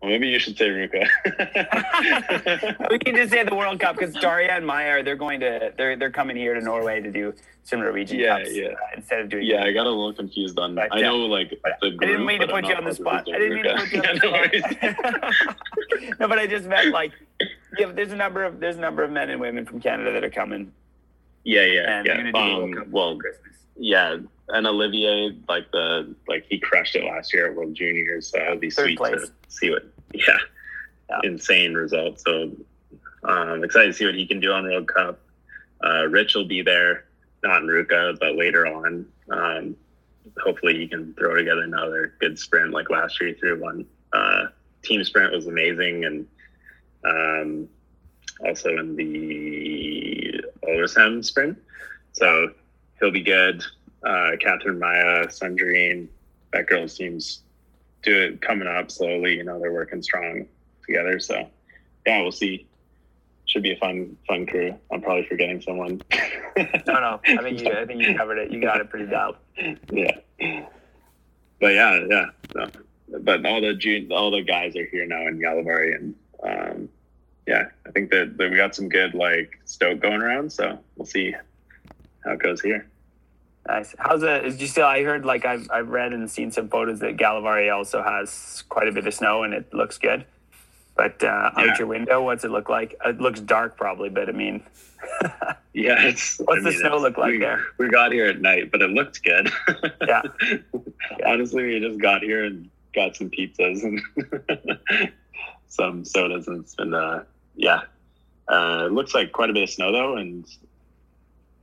Well, maybe you should say Ruka. we can just say the World Cup because Daria and Maya they're going to they're they're coming here to Norway to do some Norwegian yeah, cups yeah. Uh, instead of doing. Yeah, I got a little confused on. But, I know like the group, I didn't mean to put you on the spot. I didn't mean to put you on the spot. no, but I just meant like, yeah, there's a number of there's a number of men and women from Canada that are coming. Yeah, yeah, yeah. Um, well, Christmas. yeah, and Olivier, like the like he crushed it last year at World Juniors, so it'd be Third sweet place. to see what yeah, yeah. insane result. So um excited to see what he can do on World Cup. Uh, Rich will be there, not in Ruka, but later on. Um, hopefully he can throw together another good sprint like last year he threw one. Uh, team sprint was amazing and um, also in the Ulricehamn sprint. So he'll be good uh, Catherine Maya, Sundrine, that girl seems do it coming up slowly. You know, they're working strong together. So yeah, we'll see. Should be a fun, fun crew. I'm probably forgetting someone. no, no. I think you, I think you covered it. You got it pretty dialed. Yeah. But yeah, yeah. No. But all the June, all the guys are here now in Gällivare, and um, yeah, I think that, that we got some good like stoke going around. So we'll see how it goes here. Nice. How's it? Is you still? I heard like I've I've read and seen some photos that Gällivare also has quite a bit of snow and it looks good. But uh, yeah. out your window, what's it look like? It looks dark probably, but I mean, yeah. It's, what's I the mean, snow look like we, there? We got here at night, but it looked good. yeah. yeah. Honestly, we just got here and got some pizzas and some sodas, and it's been uh, yeah. Uh, it looks like quite a bit of snow though, and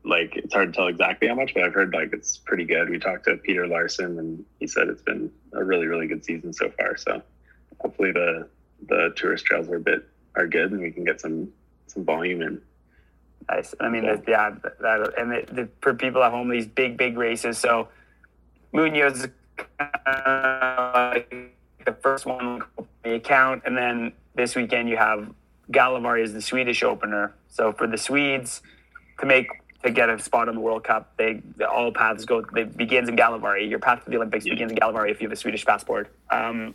like it's hard to tell exactly how much, but I've heard like it's pretty good. We talked to Peter Larson and he said it's been a really, really good season so far. So hopefully the the tourist trails are a bit are good and we can get some some volume in. Nice. I mean, yeah, that, and the, the, for people at home, these big, big races. So Muonio uh, the first one the account, and then this weekend you have Gällivare is the Swedish opener. So for the Swedes to make to get a spot on the World Cup, they all paths go. It begins in Gällivare. Your path to the Olympics begins in Gällivare if you have a Swedish passport. Um,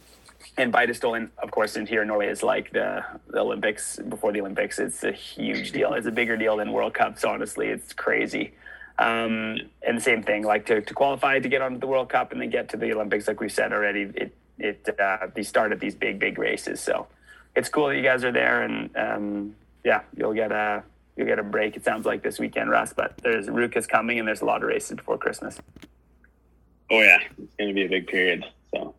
and Beitostølen, of course, in here in Norway is like the, the Olympics before the Olympics. It's a huge deal. It's a bigger deal than World Cups. Honestly, it's crazy. Um, and the same thing, like to, to qualify to get onto the World Cup and then get to the Olympics, like we said already, it it uh, they start at these big big races. So it's cool that you guys are there, and um, yeah, you'll get a you'll get a break. It sounds like this weekend, Russ. But there's Ruka's coming, and there's a lot of races before Christmas. Oh yeah, it's going to be a big period. So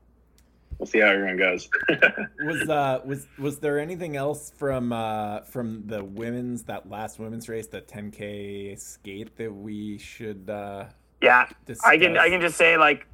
we'll see how everyone goes. was uh was was there anything else from uh from the women's that last women's race, the 10k skate that we should uh Yeah, discuss? I can I can just say like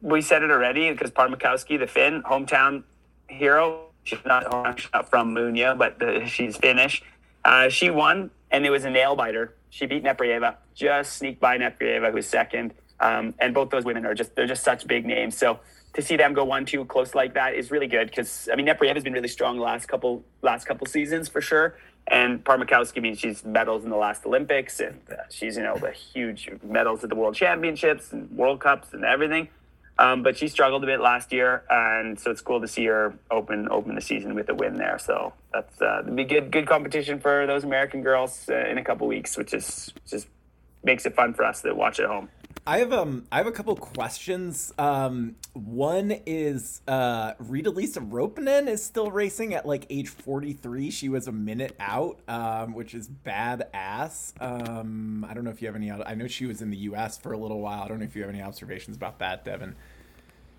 we said it already because Pärmäkoski, the Finn, hometown hero. She's not, not from Muonio, but the, she's Finnish. Uh, she won, and it was a nail biter. She beat Nepryaeva, just sneaked by Nepryaeva, who's second. Um, and both those women are just they're just such big names. So to see them go one two close like that is really good because I mean Nepryaeva has been really strong the last couple last couple seasons for sure. And Pärmäkoski, I mean, she's medals in the last Olympics, and uh, she's you know the huge medals at the World Championships and World Cups and everything. Um, but she struggled a bit last year, and so it's cool to see her open open the season with a win there. So that's uh, be good good competition for those American girls uh, in a couple weeks, which is just makes it fun for us to watch at home. I have um I have a couple questions. Um, one is uh, Riitta-Liisa Roponen is still racing at like age 43. She was a minute out, um, which is badass. Um, I don't know if you have any. I know she was in the U.S. for a little while. I don't know if you have any observations about that, Devon.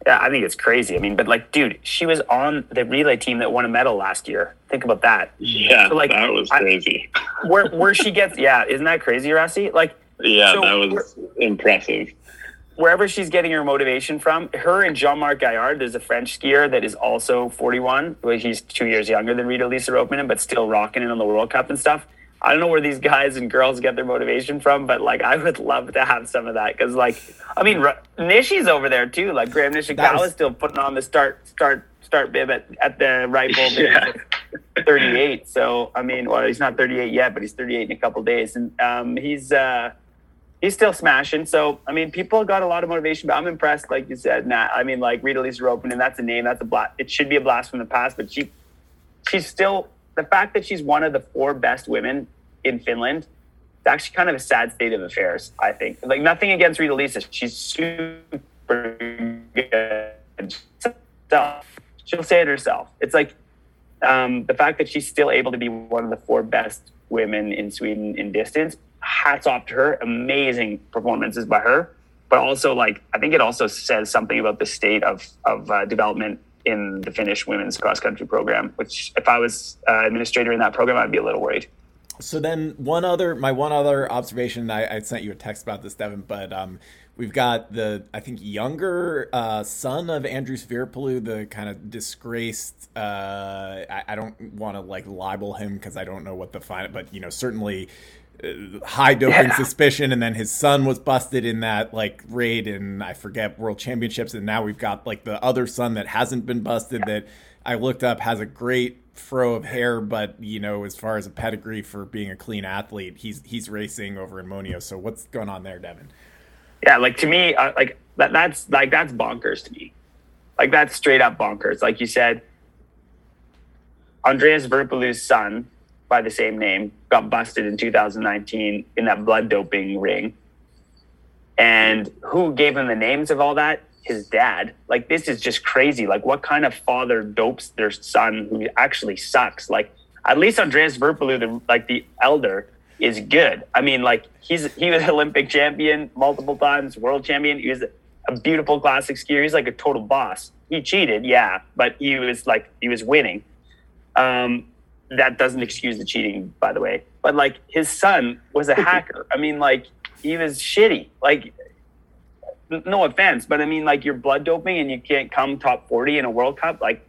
Yeah, I think it's crazy. I mean, but like, dude, she was on the relay team that won a medal last year. Think about that. Yeah, so, like, that was crazy. I, where where she gets, yeah, isn't that crazy, Rusty? Like yeah, so that was impressive. Wherever she's getting her motivation from, her and Jean-Marc Gaillard, there's a French skier that is also 41. Well, he's two years younger than Riitta-Liisa Roponen, but still rocking it on the World Cup and stuff. I don't know where these guys and girls get their motivation from, but like I would love to have some of that because, like, I mean, Nishi's over there too. Like Graham Nishikawa is still putting on the start, start, start bib at, at the right bull. yeah. 38. So I mean, well, he's not 38 yet, but he's 38 in a couple days, and um, he's. uh he's still smashing. So I mean, people got a lot of motivation, but I'm impressed, like you said, Nat. I mean, like Riitta-Liisa Roponen, and that's a name, that's a blast. It should be a blast from the past, but she, she's still the fact that she's one of the four best women in Finland. It's actually kind of a sad state of affairs. I think. Like nothing against Riitta-Liisa, she's super good. She'll say it herself. It's like um, the fact that she's still able to be one of the four best women in Sweden in distance hats off to her. Amazing performances by her. But also, like, I think it also says something about the state of, of uh, development in the Finnish women's cross country program, which if I was uh, administrator in that program, I'd be a little worried. So then one other, my one other observation, I, I sent you a text about this, Devon, but um, we've got the, I think, younger uh, son of Andrus Veerpalu, the kind of disgraced, uh, I, I, don't want to like libel him because I don't know what the final, but, you know, certainly high doping yeah. suspicion and then his son was busted in that like raid in I forget world championships and now we've got like the other son that hasn't been busted yeah. that I looked up has a great fro of hair but you know as far as a pedigree for being a clean athlete he's he's racing over in Muonio so what's going on there Devon yeah like to me uh, like that that's like that's bonkers to me like that's straight up bonkers like you said Andreas Veerpalu's son by the same name got busted in 2019 in that blood doping ring. And who gave him the names of all that? His dad. Like, this is just crazy. Like, what kind of father dopes their son who actually sucks? Like, at least Andreas Veerpalu, the, like the elder, is good. I mean, like he's he was Olympic champion multiple times, world champion. He was a beautiful classic skier. He's like a total boss. He cheated, yeah, but he was like he was winning. Um, that doesn't excuse the cheating, by the way. But like his son was a hacker. I mean, like he was shitty. Like, no offense, but I mean, like you're blood doping and you can't come top forty in a World Cup. Like,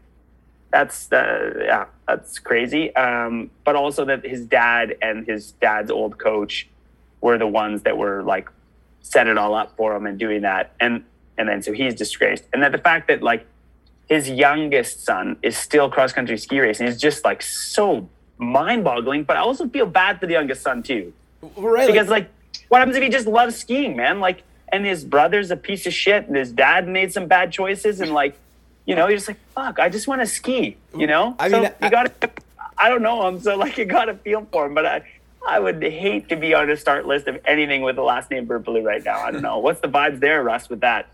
that's uh, yeah, that's crazy. Um, but also that his dad and his dad's old coach were the ones that were like set it all up for him and doing that, and and then so he's disgraced. And that the fact that like his youngest son is still cross country ski racing is just like so mind boggling. But I also feel bad for the youngest son too. Right. Because like what happens if he just loves skiing, man? Like and his brother's a piece of shit and his dad made some bad choices and like you know, you're just like, fuck, I just want to ski, you know? I mean, so you gotta I don't know him, so like you gotta feel for him, but I I would hate to be on a start list of anything with the last name Veerpalu right now. I don't know. What's the vibes there, Russ, with that?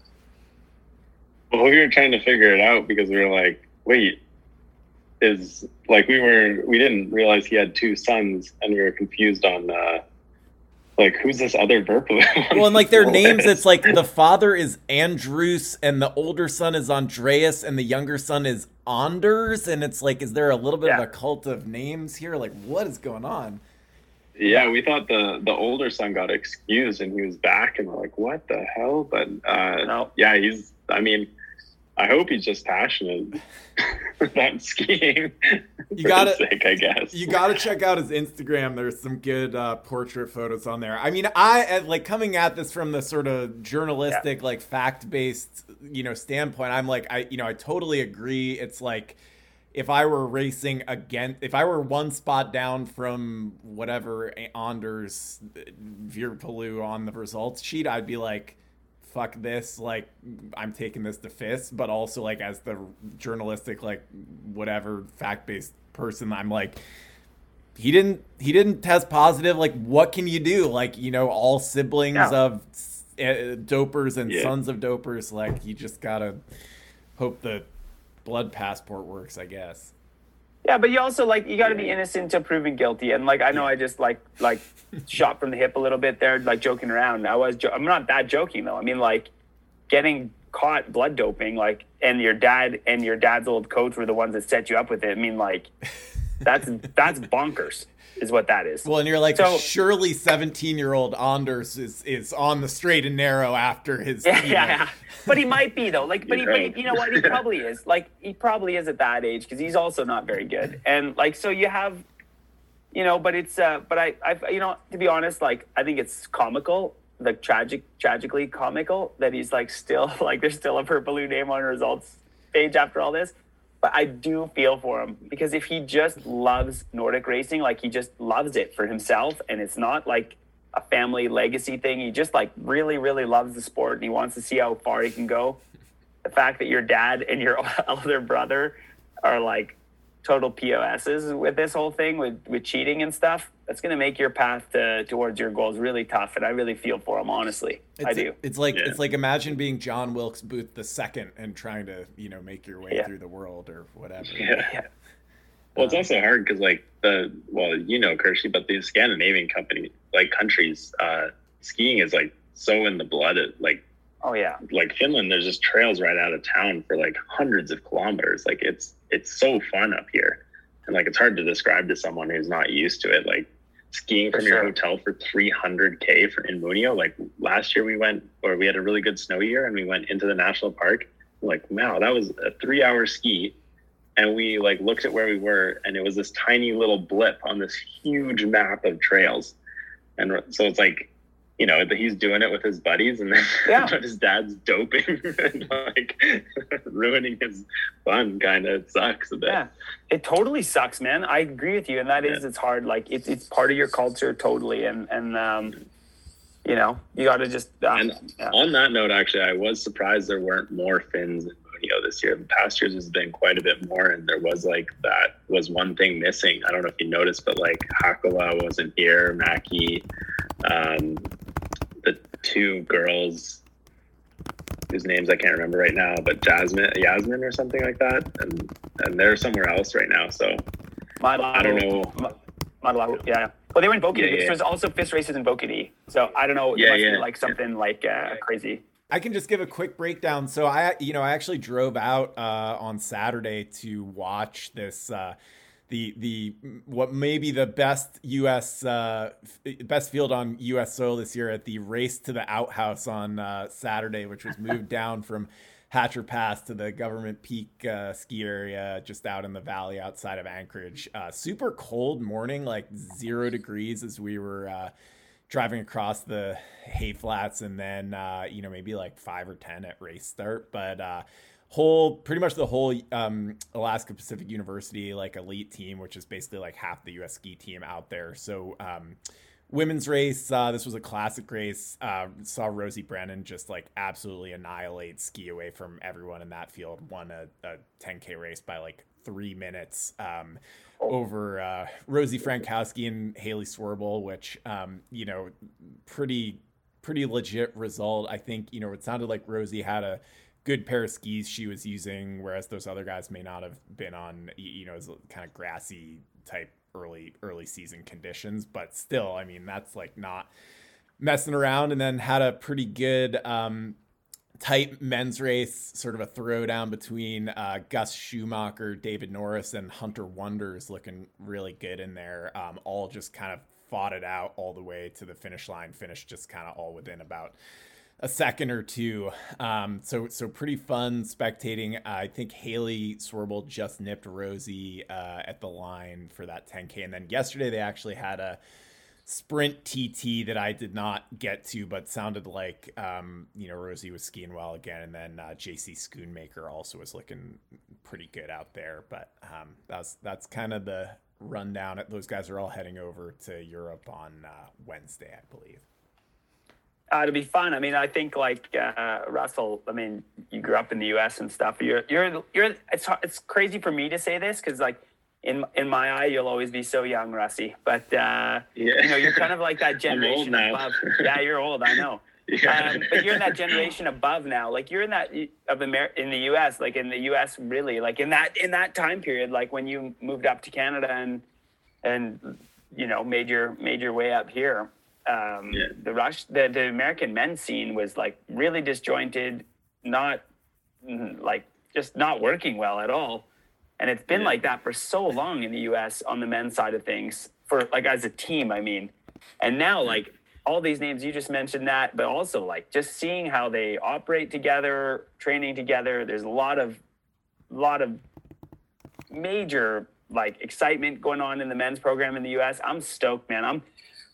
Well, we were trying to figure it out because we were like, wait, is like we were we didn't realize he had two sons and we were confused on uh like who's this other Veerpalu? well, and like their names, it's like the father is Andrus and the older son is Andreas and the younger son is Anders, and it's like, is there a little bit yeah. of a cult of names here? Like, what is going on? Yeah, we thought the the older son got excused and he was back, and we're like, what the hell? But uh, no. yeah, he's. I mean, I hope he's just passionate about skiing. You gotta, sake, I guess. You gotta check out his Instagram. There's some good uh, portrait photos on there. I mean, I uh, like coming at this from the sort of journalistic, yeah. like fact based, you know, standpoint. I'm like, I, you know, I totally agree. It's like if I were racing against, if I were one spot down from whatever eh, Anders eh, Veerpalu on the results sheet, I'd be like fuck this, like I'm taking this to FIS, but also like as the journalistic, like whatever fact based person, I'm like, he didn't he didn't test positive. Like, what can you do? Like, you know, all siblings yeah. of uh, dopers and yeah. sons of dopers. Like, you just gotta hope the blood passport works, I guess. Yeah, but you also like you got to be innocent to proving guilty, and like I know I just like like shot from the hip a little bit there, like joking around. I was jo- I'm not that joking though. I mean like getting caught blood doping, like and your dad and your dad's old coach were the ones that set you up with it. I mean like that's that's bonkers is what that is. Well, and you're like, so, surely 17 year old Anders is is on the straight and narrow after his. Yeah, yeah, yeah, but he might be though. Like, but, he, right. but you know what? He probably is. Like, he probably is at that age because he's also not very good. And like, so you have, you know, but it's, uh, but I, I, you know, to be honest, like, I think it's comical, like tragic, tragically comical that he's like still like there's still a purple name on results page after all this but I do feel for him because if he just loves Nordic racing, like he just loves it for himself, and it's not like a family legacy thing. He just like really, really loves the sport and he wants to see how far he can go. The fact that your dad and your older brother are like total POSs with this whole thing with, with cheating and stuff, that's going to make your path to, towards your goals really tough. And I really feel for him, honestly. It's I do. it's like, yeah. it's like imagine being John Wilkes Booth the second and trying to, you know, make your way yeah. through the world or whatever. Yeah. yeah. Well, it's um, also hard because like the, well, you know, Kershey, but the Scandinavian company, like countries, uh, skiing is like so in the blood. like Oh yeah. Like Finland, there's just trails right out of town for like hundreds of kilometers. Like it's it's so fun up here. And like it's hard to describe to someone who's not used to it. Like skiing from your hotel for 300k for in Muonio. Like last year we went, or we had a really good snow year, and we went into the national park. Like wow, that was a three-hour ski, and we like looked at where we were, and it was this tiny little blip on this huge map of trails. And so it's like you know, that he's doing it with his buddies, and then yeah. his dad's doping and like ruining his fun. Kind of sucks a bit. Yeah, it totally sucks, man. I agree with you, and that is yeah. it's hard. Like it's it's part of your culture totally, and and um, you know, you got to just. Um, and yeah. on that note, actually, I was surprised there weren't more Finns in Muonio this year. The past years has been quite a bit more, and there was like that was one thing missing. I don't know if you noticed, but like Hakola wasn't here, Mäki. Um, two girls whose names I can't remember right now, but Jasmine, Yasmin or something like that, and and they're somewhere else right now. So I don't know. Madla, yeah. Well, they were in Bokidi. Yeah, yeah. There's also FIS races in Bokidi. So I don't know. Yeah, yeah. like something like uh, crazy. I can just give a quick breakdown. So I, you know, I actually drove out uh, on Saturday to watch this. Uh, the the what may be the best U.S. Uh, best field on U.S. soil this year at the race to the outhouse on uh, Saturday, which was moved down from Hatcher Pass to the Government Peak uh, ski area just out in the valley outside of Anchorage. Uh, super cold morning, like zero degrees as we were uh, driving across the hay flats, and then uh, you know maybe like five or ten at race start, but whole pretty much the whole um, Alaska Pacific University like elite team, which is basically like half the U.S. ski team out there. So um, women's race, uh, this was a classic race. Uh, saw Rosie Brennan just like absolutely annihilate ski away from everyone in that field. Won a, a 10k race by like three minutes. Um, over uh, Rosie Frankowski and Hailey Swirbul, which um, you know, pretty pretty legit result. I think you know it sounded like Rosie had a good pair of skis she was using, whereas those other guys may not have been on, you know, kind of grassy type early early season conditions. But still, I mean, that's like not messing around. And then had a pretty good um, tight men's race, sort of a throwdown between uh, Gus Schumacher, David Norris, and Hunter Wonders, looking really good in there. Um, all just kind of fought it out all the way to the finish line. Finished just kind of all within about a second or two. Um, so so pretty fun spectating. Uh, I think Hailey Swirbul just nipped Rosie uh, at the line for that 10k, and then yesterday they actually had a sprint TT that I did not get to, but sounded like um, you know Rosie was skiing well again, and then uh, JC Schoonmaker also was looking pretty good out there. But um, that's that's kind of the rundown. Those guys are all heading over to Europe on uh, Wednesday, I believe. Uh, it'll be fun. I mean, I think like uh, Russell. I mean, you grew up in the U.S. and stuff. You're you're you're. It's it's crazy for me to say this because like in in my eye, you'll always be so young, Rusty. But uh, yeah. you know, you're kind of like that generation above. Yeah, you're old. I know. Yeah. Um, but you're in that generation above now. Like you're in that of Amer- in the U.S. Like in the U.S. Really, like in that in that time period, like when you moved up to Canada and and you know made your made your way up here. Um, yeah. The rush, the the American men's scene was like really disjointed, not like just not working well at all. And it's been yeah. like that for so long in the US on the men's side of things, for like as a team, I mean. And now, like all these names you just mentioned that, but also like just seeing how they operate together, training together. There's a lot of, lot of major like excitement going on in the men's program in the US. I'm stoked, man. I'm,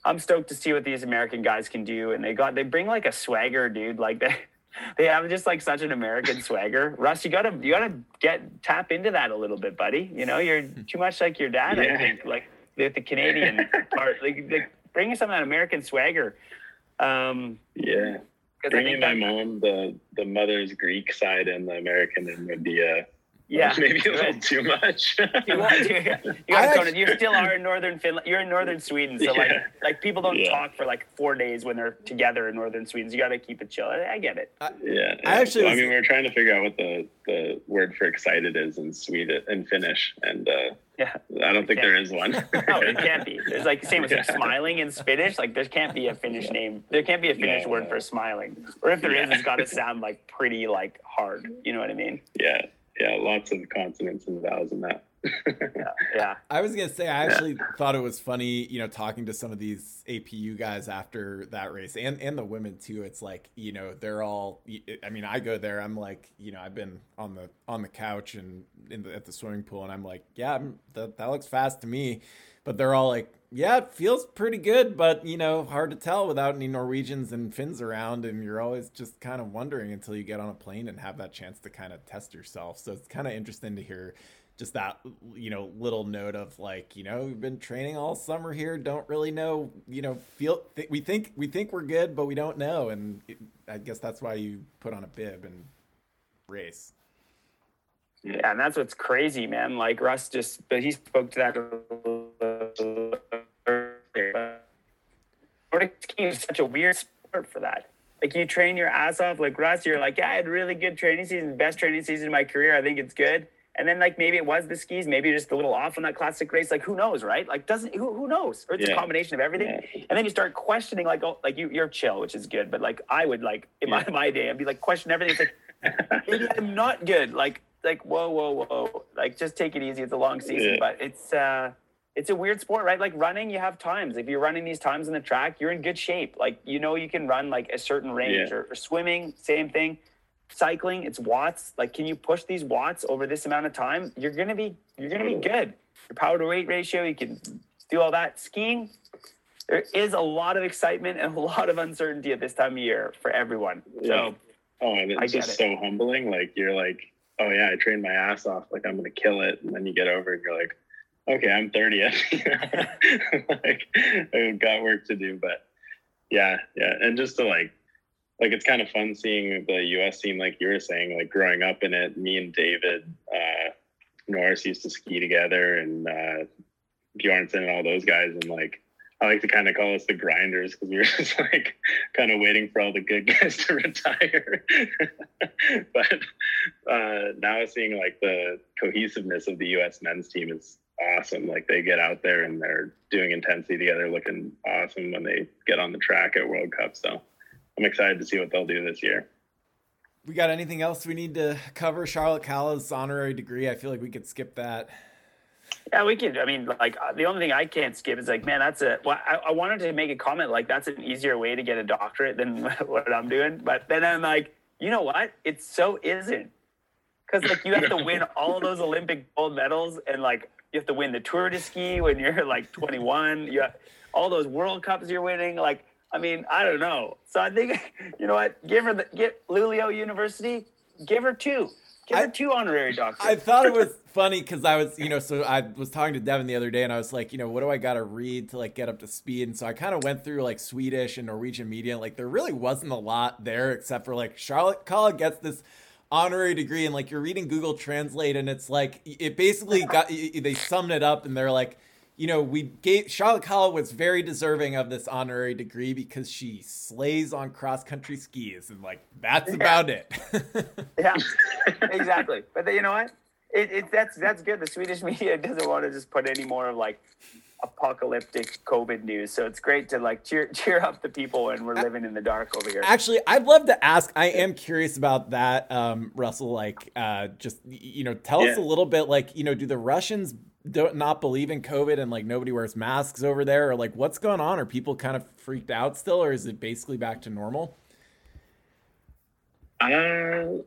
I'm stoked to see what these American guys can do. And they got, they bring like a swagger, dude. Like they, they have just like such an American swagger. Russ, you gotta you gotta get tap into that a little bit, buddy. You know, you're too much like your dad. Yeah. I think like the, the Canadian part, like, like bringing some of that American swagger. Um, yeah, bringing my mom the the mother's Greek side and the American and would be a yeah, maybe a little too much. you, want, you, you, actually, you still are in northern Finland. You're in northern Sweden, so yeah. like like people don't yeah. talk for like four days when they're together in northern Sweden. So you got to keep it chill. I, I get it. Uh, yeah, I actually. Well, was, I mean, we are trying to figure out what the the word for excited is in Sweden and Finnish, and uh, yeah, I don't think there is one. no, it can't be. There's like same as like smiling in Finnish. Like there can't be a Finnish name. There can't be a Finnish no, word no. for smiling. Or if there yeah. is, it's got to sound like pretty like hard. You know what I mean? Yeah yeah, lots of consonants and vowels in that. yeah, yeah. I was gonna say I actually yeah. thought it was funny, you know, talking to some of these APU guys after that race, and and the women too. It's like you know they're all. I mean, I go there. I'm like, you know, I've been on the on the couch and in the, at the swimming pool, and I'm like, yeah, that that looks fast to me. But they're all like, yeah, it feels pretty good, but you know, hard to tell without any Norwegians and Finns around, and you're always just kind of wondering until you get on a plane and have that chance to kind of test yourself. So it's kind of interesting to hear just that you know little note of like you know we've been training all summer here don't really know you know feel th- we think we think we're good but we don't know and it, i guess that's why you put on a bib and race yeah and that's what's crazy man like russ just but he spoke to that Nordic skiing is such a weird sport for that. Like you train your ass off. Like Russ, you're like, yeah, I had really good training season, best training season of my career. I think it's good. And then like maybe it was the skis, maybe just a little off on that classic race. Like who knows, right? Like doesn't who, who knows? Or it's yeah. a combination of everything. Yeah. And then you start questioning like oh like you you're chill, which is good. But like I would like in yeah. my, my day, I'd be like question everything. It's like maybe I'm not good. Like like whoa whoa whoa. Like just take it easy. It's a long season, but it's uh it's a weird sport, right? Like running, you have times. If you're running these times in the track, you're in good shape. Like you know you can run like a certain range. Yeah. Or, or, swimming, same thing. Cycling, it's watts. Like can you push these watts over this amount of time? You're gonna be you're gonna be good. Your power to weight ratio, you can do all that. Skiing, there is a lot of excitement and a lot of uncertainty at this time of year for everyone. So yeah. oh, and it's just it. so humbling. Like you're like, oh yeah, I trained my ass off. Like I'm gonna kill it, and then you get over and you're like okay, I'm 30. like I've got work to do, but yeah, yeah. And just to like, like it's kind of fun seeing the US scene, like you were saying, like growing up in it, me and David, uh, Norris used to ski together and, uh, Bjornsen and all those guys. And like, I like to kind of call us the grinders because we were just like kind of waiting for all the good guys to retire. but uh, now seeing like the cohesiveness of the U.S. men's team is awesome. Like they get out there and they're doing intensity together, looking awesome when they get on the track at World Cup. So I'm excited to see what they'll do this year. We got anything else we need to cover? Charlotte Kalla's honorary degree. I feel like we could skip that. Yeah, we could. I mean, like uh, the only thing I can't skip is like, man, that's a. Well, I, I wanted to make a comment like that's an easier way to get a doctorate than what I'm doing, but then I'm like, you know what? It so isn't because like you have to win all of those Olympic gold medals and like you have to win the Tour de Ski when you're like 21. You have, all those World Cups you're winning. Like, I mean, I don't know. So I think you know what? Give her the get Luleå University. give her two. Give I- her two honorary doctors. I thought it was funny because I was, you know, so I was talking to Devon the other day and I was like, you know, what do I got to read to like get up to speed? And so I kind of went through like Swedish and Norwegian media. And, like there really wasn't a lot there except for like Charlotte Kalla gets this honorary degree and like you're reading Google Translate and it's like it basically got they summed it up and they're like you know, we gave Charlotte Kalla was very deserving of this honorary degree because she slays on cross country skis, and like that's Yeah. about it. yeah, exactly. But you know what? It, it that's that's good. The Swedish media doesn't want to just put any more of like apocalyptic COVID news. So it's great to like cheer cheer up the people when we're living in the dark over here. Actually, I'd love to ask. I am curious about that, um, Russell. Like, uh, just you know, tell us a little bit. Like, you know, do the Russians don't not believe in COVID and like nobody wears masks over there, or like what's going on? Are people kind of freaked out still, or is it basically back to normal? Uh,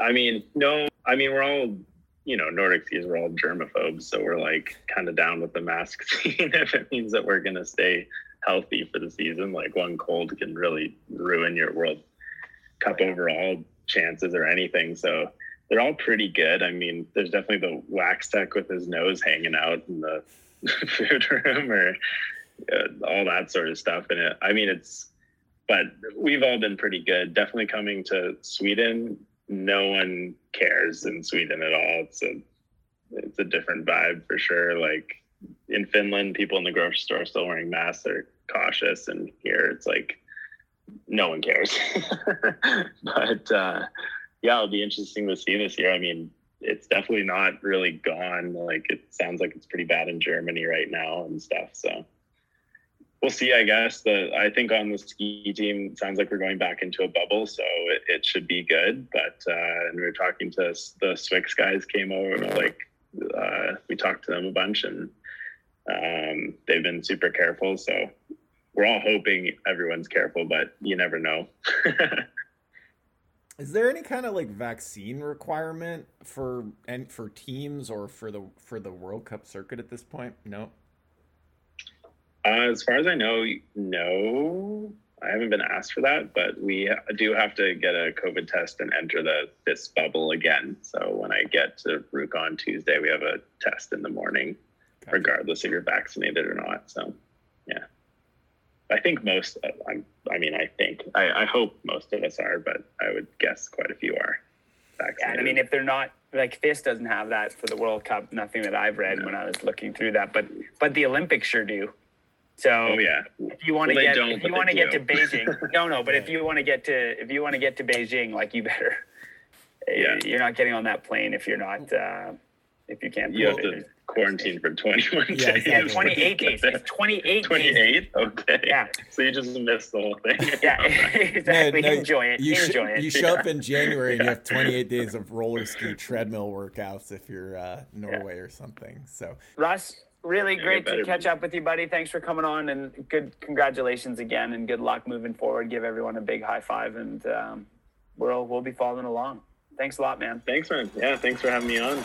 I mean, no. I mean, we're all, you know, Nordic skis. We're all germaphobes, so we're like kind of down with the mask scene if it means that we're gonna stay healthy for the season. Like one cold can really ruin your World Cup overall chances or anything. So they're all pretty good. I mean, there's definitely the wax tech with his nose hanging out in the food room or uh, all that sort of stuff. And it, I mean, it's but we've all been pretty good. Definitely coming to Sweden, no one cares in Sweden at all. It's a it's a different vibe for sure. Like in Finland, people in the grocery store are still wearing masks. They're cautious, and here it's like no one cares. but uh, yeah, it'll be interesting to see this year. I mean, it's definitely not really gone. Like it sounds like it's pretty bad in Germany right now and stuff. So we'll see. I guess the I think on the ski team it sounds like we're going back into a bubble, so it, it should be good. But uh, and we were talking to the Swix guys came over, like uh, we talked to them a bunch, and um, they've been super careful. So we're all hoping everyone's careful, but you never know. Is there any kind of like vaccine requirement for and for teams or for the for the World Cup circuit at this point? No. Uh, as far as I know, no. I haven't been asked for that, but we do have to get a COVID test and enter the this bubble again. So when I get to Rook on Tuesday, we have a test in the morning, Gotcha. regardless if you're vaccinated or not. So, yeah, I think most. I'm. I mean, I think. I, I hope most of us are, but I would guess quite a few are Yeah, vaccinated. and I mean, if they're not like FIS doesn't have that for the World Cup, nothing that I've read No. when I was looking through that, but but the Olympics sure do. So oh yeah, if you want to Well, get if you want to get to. Beijing, no, no, but if you want to get to if you want to get to Beijing, like you better, Yeah. you're not getting on that plane if you're not uh, if you can't. you have prove it. to quarantine for 21 Yeah, days. Yeah, 28 days. It's 28 28? Okay. Yeah. So you just missed the whole thing. Yeah, exactly. No, no, Enjoy it. You, sh- Enjoy it. you show up in January and you have 28 days of roller ski treadmill workouts if you're uh, Norway or something. So Russ, really great to catch up with you, buddy. Thanks for coming on, and good congratulations again, and good luck moving forward. Give everyone a big high five, and um, we'll we'll be following along. Thanks a lot, man. Thanks, man. Yeah, thanks for having me on.